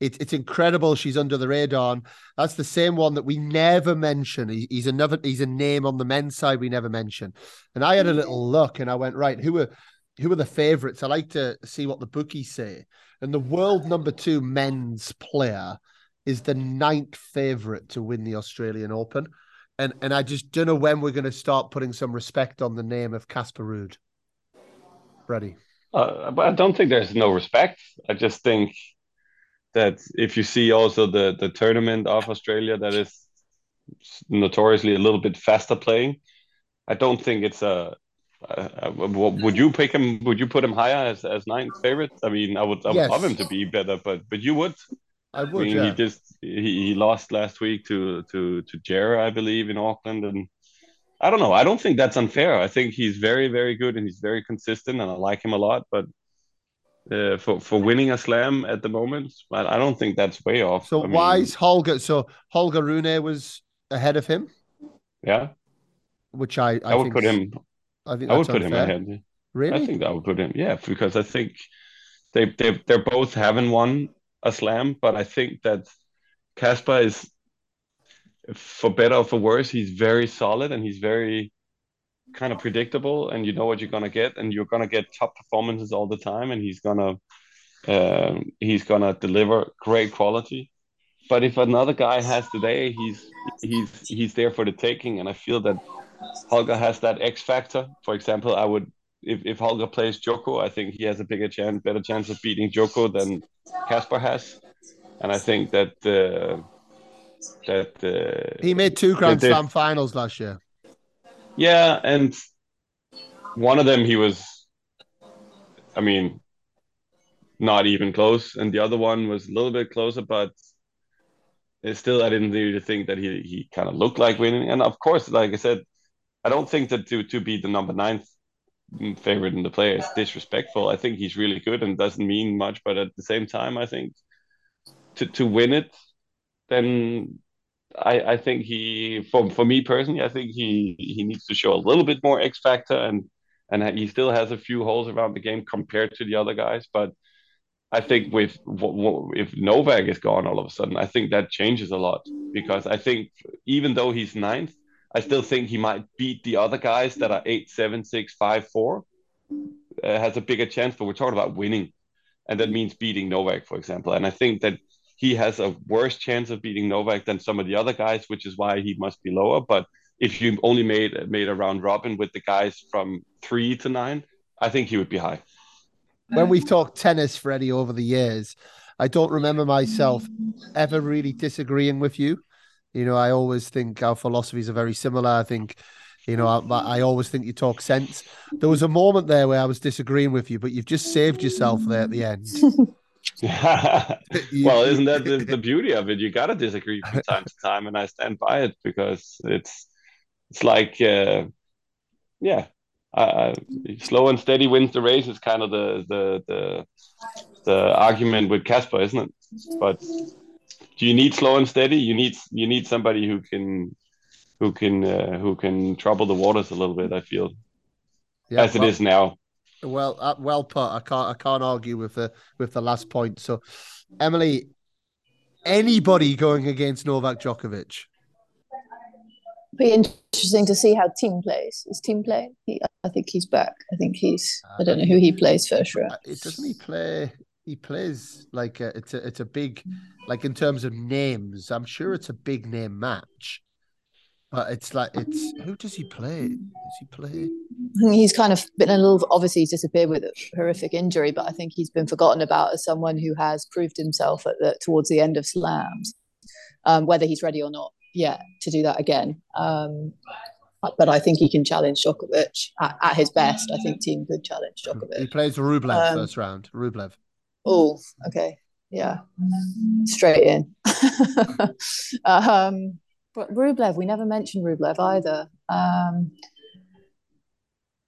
it, it's incredible she's under the radar. And that's the same one that we never mention. He, he's another he's a name on the men's side we never mention. And I had a little look and I went, right, who are who are the favorites? I like to see what the bookies say. And the world number two men's player is the ninth favorite to win the Australian Open. And and I just don't know when we're going to start putting some respect on the name of Casper Ruud. Ready. Uh, but I don't think there's no respect. I just think that if you see also the the tournament of Australia that is notoriously a little bit faster playing, I don't think it's a. Uh, would you pick him? Would you put him higher as as ninth favorite? I mean, I would, I would yes. love him to be better, but but you would. I would. I mean, yeah. he just he, he lost last week to to to Jarrah, I believe, in Auckland, and I don't know. I don't think that's unfair. I think he's very very good and he's very consistent, and I like him a lot. But uh, for for winning a slam at the moment. But I don't think that's way off. So I why is Holger? So Holger Rune was ahead of him. Yeah, which I I, I would put him. I think I would put unfair. him ahead. Really, I think I would put him. Yeah, because I think they they they're both haven't won a slam, but I think that Casper is, for better or for worse, he's very solid and he's very kind of predictable and you know what you're gonna get and you're gonna get top performances all the time and he's gonna um, he's gonna deliver great quality. But if another guy has today, he's he's he's there for the taking, and I feel that Holger has that X factor. For example, I would if, if Holger plays Djoko, I think he has a bigger chance, better chance of beating Djoko than Casper has, and I think that uh, that uh, he made two Grand Slam finals last year. Yeah, and one of them he was, I mean, not even close, and the other one was a little bit closer, but still, I didn't really think that he he kind of looked like winning. And of course, like I said, I don't think that to to be the number ninth favorite in the play is disrespectful. I think he's really good and doesn't mean much, but at the same time, I think to to win it, then I, I think he for for me personally, I think he he needs to show a little bit more X factor and and he still has a few holes around the game compared to the other guys. But I think with if Novak is gone all of a sudden, I think that changes a lot because I think even though he's ninth, I still think he might beat the other guys that are eight, seven, six, five, four. Uh, has a bigger chance, but we're talking about winning, and that means beating Novak, for example. And I think that he has a worse chance of beating Novak than some of the other guys, which is why he must be lower. But if you only made made a round robin with the guys from three to nine, I think he would be high. When we've talked tennis, Freddie, over the years, I don't remember myself ever really disagreeing with you. You know, I always think our philosophies are very similar. I think, you know, I, I always think you talk sense. There was a moment there where I was disagreeing with you, but you've just saved yourself there at the end. well, isn't that the, the, beauty of it? You gotta disagree from time to time, and I stand by it because it's it's like uh, yeah, uh, slow and steady wins the race is kind of the the the, the argument with Casper, isn't it? But do you need slow and steady? You need you need somebody who can who can uh, who can trouble the waters a little bit. I feel yeah, as well, it is now. Well, uh, well put. I can't I can't argue with the with the last point. So, Emily, anybody going against Novak Djokovic? Be interesting to see how Thiem plays. Is Thiem playing? He, I think he's back. I think he's. I don't know who he plays first round. Uh, it doesn't he play? He plays like a, it's a it's a big, like in terms of names. I'm sure it's a big name match. But it's like it's who does he play? Does he play? He's kind of been a little obviously he's disappeared with a horrific injury, but I think he's been forgotten about as someone who has proved himself at the towards the end of slams. Um, whether he's ready or not, yet to do that again. Um, but I think he can challenge Djokovic at, at his best. I think Thiem could challenge Djokovic. He plays Rublev um, first round. Rublev. Oh, okay, yeah, straight in. um, but Rublev, we never mentioned Rublev either. Um,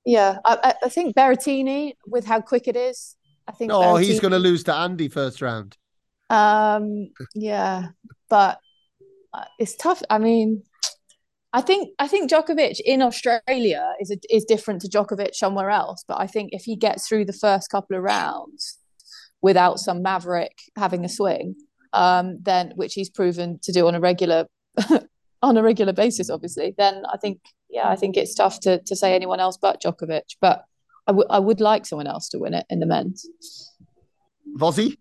yeah, I, I think Berrettini with how quick it is. I think. Oh, Berrettini, he's going to lose to Andy first round. Um. Yeah, but uh, it's tough. I mean, I think I think Djokovic in Australia is a, is different to Djokovic somewhere else. But I think if he gets through the first couple of rounds without some maverick having a swing, um, then which he's proven to do on a regular on a regular basis, obviously, then I think yeah, I think it's tough to to say anyone else but Djokovic. But I, w- I would like someone else to win it in the men's. Vozzy?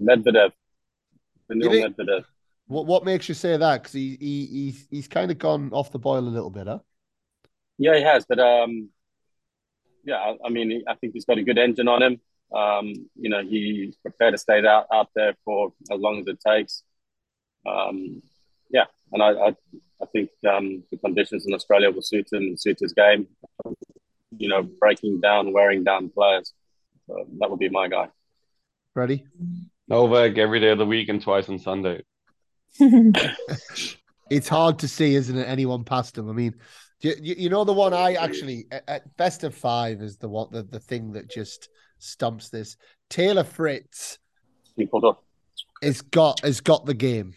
Medvedev. Medvedev. What what makes you say that? Because he, he he's he's kind of gone off the boil a little bit, huh? Yeah, he has. But um, yeah, I, I mean, I think he's got a good engine on him. Um, you know, he's prepared to stay out out there for as long as it takes. Um, yeah, and I I, I think um, the conditions in Australia will suit him, and suit his game. You know, breaking down, wearing down players. So that would be my guy. Ready? Novak every day of the week and twice on Sunday. it's hard to see, isn't it? Anyone past him. I mean, you, you know the one I actually at best of five is the one the, the thing that just stumps this. Taylor Fritz has got has got the game,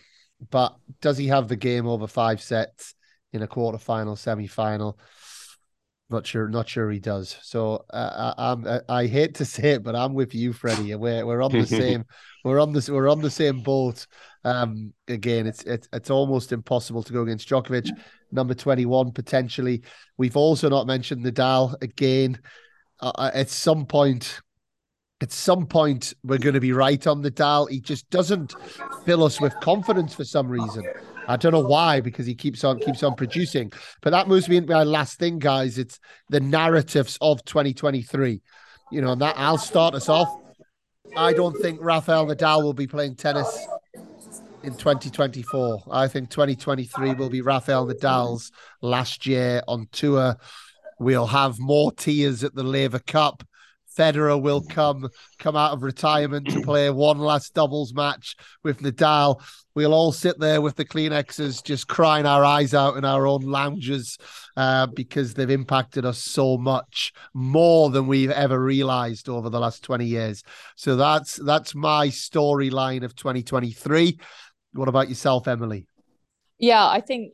but does he have the game over five sets in a quarter final, semi final? Not sure, not sure he does. So uh, I, I'm, I hate to say it, but I'm with you, Freddie. We're we're on the same, we're on this, we're on the same boat. Um, again, it's it's it's almost impossible to go against Djokovic, number twenty one potentially. We've also not mentioned Nadal again. Uh, uh, at some point, at some point, we're going to be right on the dial. He just doesn't fill us with confidence for some reason. I don't know why, because he keeps on keeps on producing. But that moves me into my last thing, guys. It's the narratives of 2023. You know, and that I'll start us off. I don't think Rafael Nadal will be playing tennis in 2024. I think 2023 will be Rafael Nadal's last year on tour. We'll have more tears at the Laver Cup. Federer will come come out of retirement to play one last doubles match with Nadal. We'll all sit there with the Kleenexes, just crying our eyes out in our own lounges uh, because they've impacted us so much more than we've ever realized over the last twenty years. So that's that's my storyline of 2023. What about yourself, Emily? Yeah, I think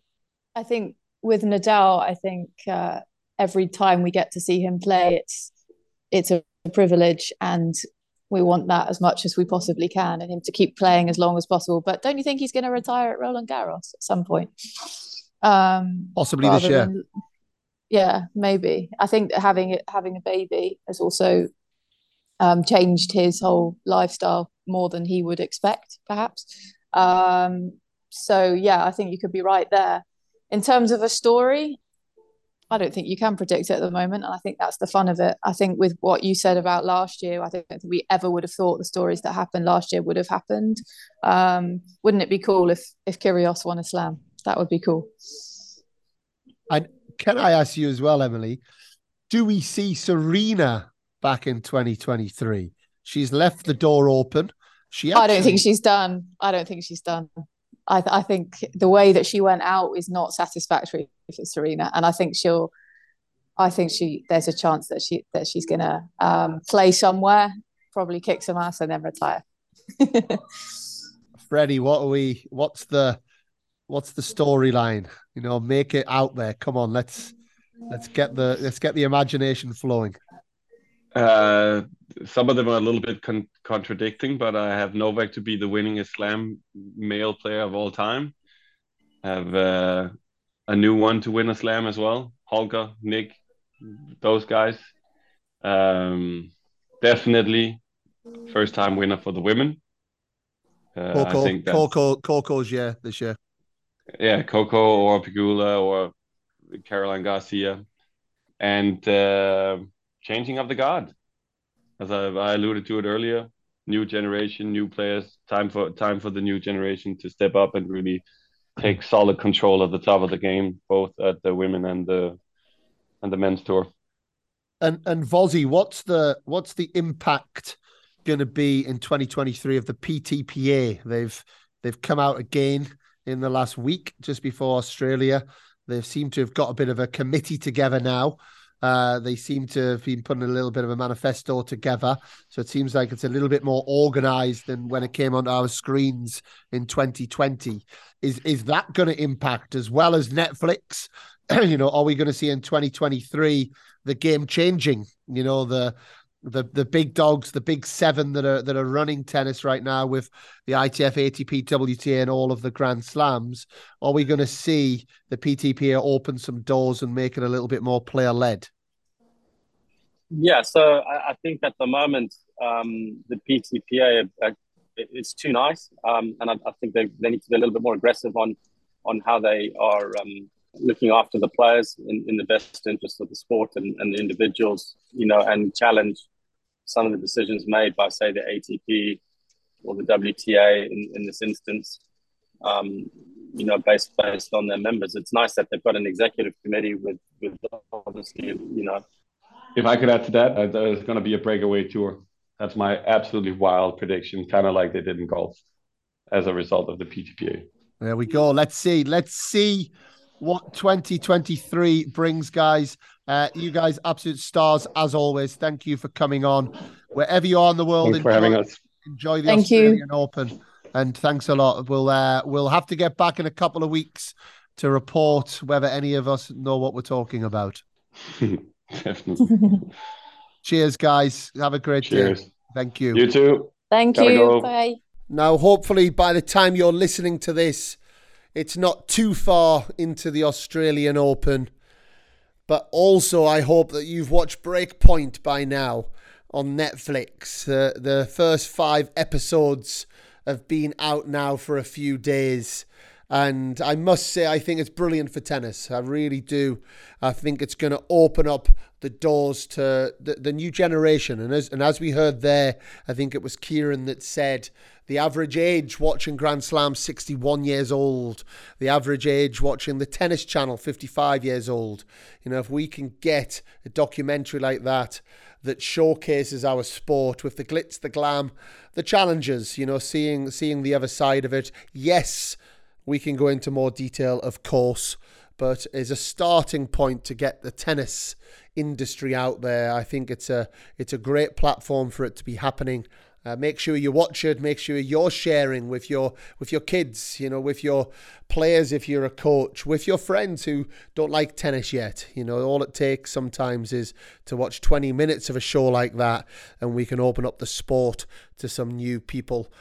I think with Nadal, I think uh, every time we get to see him play, it's it's a privilege and we want that as much as we possibly can and him to keep playing as long as possible. But don't you think he's going to retire at Roland Garros at some point? Um, Possibly this year. Than, yeah, maybe. I think having having a baby has also um, changed his whole lifestyle more than he would expect, perhaps. Um, so yeah, I think you could be right there. In terms of a story, I don't think you can predict it at the moment. And I think that's the fun of it. I think with what you said about last year, I don't think we ever would have thought the stories that happened last year would have happened. Um, wouldn't it be cool if if Kyrgios won a slam? That would be cool. And can I ask you as well, Emily? Do we see Serena back in 2023? She's left the door open. She actually... I don't think she's done. I don't think she's done. I, th- I think the way that she went out is not satisfactory for Serena, and I think she'll. I think she there's a chance that she that she's gonna um, play somewhere, probably kick some ass, and then retire. Freddie, what are we? What's the what's the storyline? You know, make it out there. Come on, let's let's get the let's get the imagination flowing. Uh, some of them are a little bit con- contradicting, but I have Novak to be the winningest slam male player of all time. I have uh, a new one to win a slam as well. Holger, Nick, those guys. Um, definitely first time winner for the women. Uh, Coco, I think Coco, Coco's yeah this year. Yeah, Coco or Pegula or Caroline Garcia, and uh, changing of the guard as I, I alluded to it earlier, new generation, new players. Time for time for the new generation to step up and really take solid control of the top of the game, both at the women and the and the men's tour. And and Vozzy, what's the what's the impact going to be in 2023 of the PTPA? They've they've come out again in the last week, just before Australia. They seem to have got a bit of a committee together now. Uh, they seem to have been putting a little bit of a manifesto together. So it seems like it's a little bit more organized than when it came onto our screens in 2020. Is is that going to impact as well as Netflix? you know, are we going to see in 2023 the game changing? You know, the the the big dogs, the big seven that are that are running tennis right now with the ITF, ATP, WTA, and all of the Grand Slams. Are we going to see the PTPA open some doors and make it a little bit more player led? Yeah, so I, I, think at the moment um, the PTPA is too nice, um, and I, I, think they, they need to be a little bit more aggressive on on how they are um, looking after the players in, in the best interest of the sport and, and the individuals, you know, and challenge some of the decisions made by, say, the ATP or the WTA in, in this instance, um, you know, based based on their members. It's nice that they've got an executive committee with, with obviously, you know. If I could add to that, uh, there's going to be a breakaway tour. That's my absolutely wild prediction, kind of like they did in golf as a result of the PTPA. There we go. Let's see. Let's see what 2023 brings, guys. Uh, you guys, absolute stars as always. Thank you for coming on. Wherever you are in the world, thanks enjoy, for having us. Enjoy the Thank Australian you. Open, and thanks a lot. We'll uh, we'll have to get back in a couple of weeks to report whether any of us know what we're talking about. Definitely. Cheers, guys. Have a great Cheers. day. Thank you. You too. Thank Gotta you. Go. Bye. Now, hopefully, by the time you're listening to this, it's not too far into the Australian Open. But also, I hope that you've watched Break Point by now on Netflix. Uh, the first five episodes have been out now for a few days. And I must say, I think it's brilliant for tennis. I really do. I think it's going to open up the doors to the, the new generation. And as, and as we heard there, I think it was Kieran that said the average age watching Grand Slam 61 years old. The average age watching the Tennis Channel 55 years old. You know, if we can get a documentary like that that showcases our sport with the glitz, the glam, the challenges, you know, seeing seeing the other side of it. Yes, we can go into more detail, of course, but as a starting point to get the tennis industry out there, I think it's a it's a great platform for it to be happening. Uh, make sure you watch it. Make sure you're sharing with your with your kids. You know, with your players if you're a coach, with your friends who don't like tennis yet. You know, all it takes sometimes is to watch 20 minutes of a show like that, and we can open up the sport to some new people.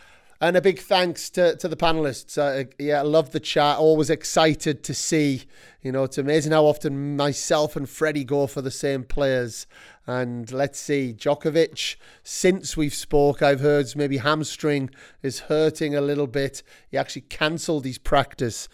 And a big thanks to, to the panelists. Uh, yeah, I love the chat. Always excited to see. You know, it's amazing how often myself and Freddie go for the same players. And let's see, Djokovic, since we've spoke, I've heard maybe hamstring is hurting a little bit. He actually cancelled his practice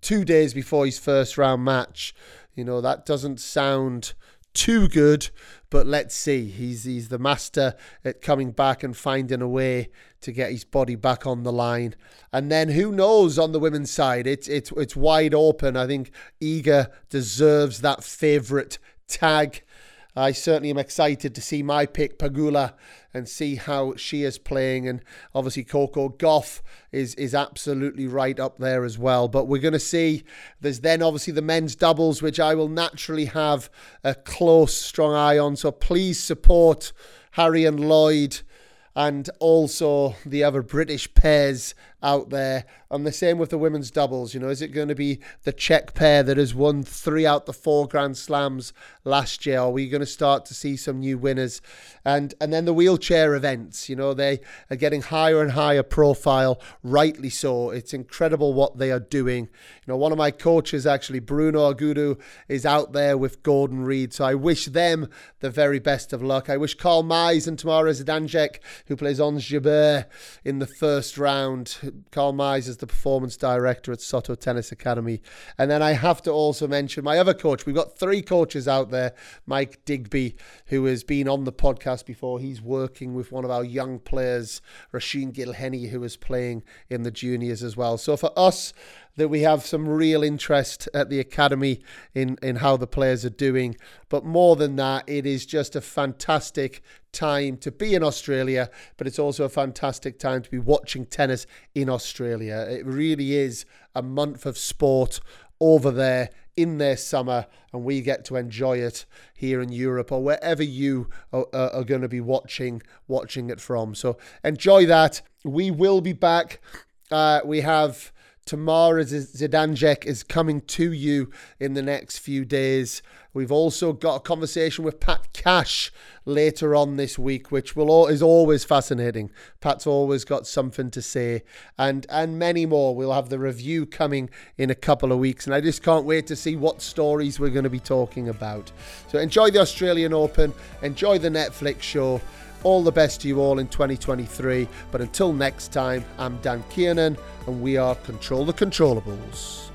two days before his first round match. You know, that doesn't sound too good, but let's see. He's he's the master at coming back and finding a way to get his body back on the line. And then who knows on the women's side? It's it's it's wide open. I think Iga deserves that favourite tag I certainly am excited to see my pick, Pegula, and see how she is playing. And obviously, Coco Gauff is is absolutely right up there as well. But we're going to see. There's then obviously the men's doubles, which I will naturally have a close, strong eye on. So please support Harry and Lloyd and also the other British pairs out there. And the same with the women's doubles. You know, is it going to be the Czech pair that has won three out the four Grand Slams last year? Are we going to start to see some new winners? And and then the wheelchair events. You know, they are getting higher and higher profile. Rightly so. It's incredible what they are doing. You know, one of my coaches actually, Bruno Agudu, is out there with Gordon Reid. So I wish them the very best of luck. I wish Carl Mayes and Tamara Zidansek, who plays Ons Jabeur in the first round, Karl Mayes is the performance director at Soto Tennis Academy. And then I have to also mention my other coach. We've got three coaches out there. Mike Digby, who has been on the podcast before. He's working with one of our young players, Rasheen Gilhenny, who is playing in the juniors as well. So for us, that we have some real interest at the academy in, in how the players are doing. But more than that, it is just a fantastic time to be in Australia, but it's also a fantastic time to be watching tennis in Australia. It really is a month of sport over there in their summer and we get to enjoy it here in Europe or wherever you are, are, going to be watching watching it from so enjoy that we will be back uh, we have Tamara Zidansek is coming to you in the next few days. We've also got a conversation with Pat Cash later on this week, which will is always fascinating. Pat's always got something to say, and and many more. We'll have the review coming in a couple of weeks, and I just can't wait to see what stories we're going to be talking about. So enjoy the Australian Open, enjoy the Netflix show. All the best to you all in 2023. But until next time, I'm Dan Kiernan, and we are Control the Controllables.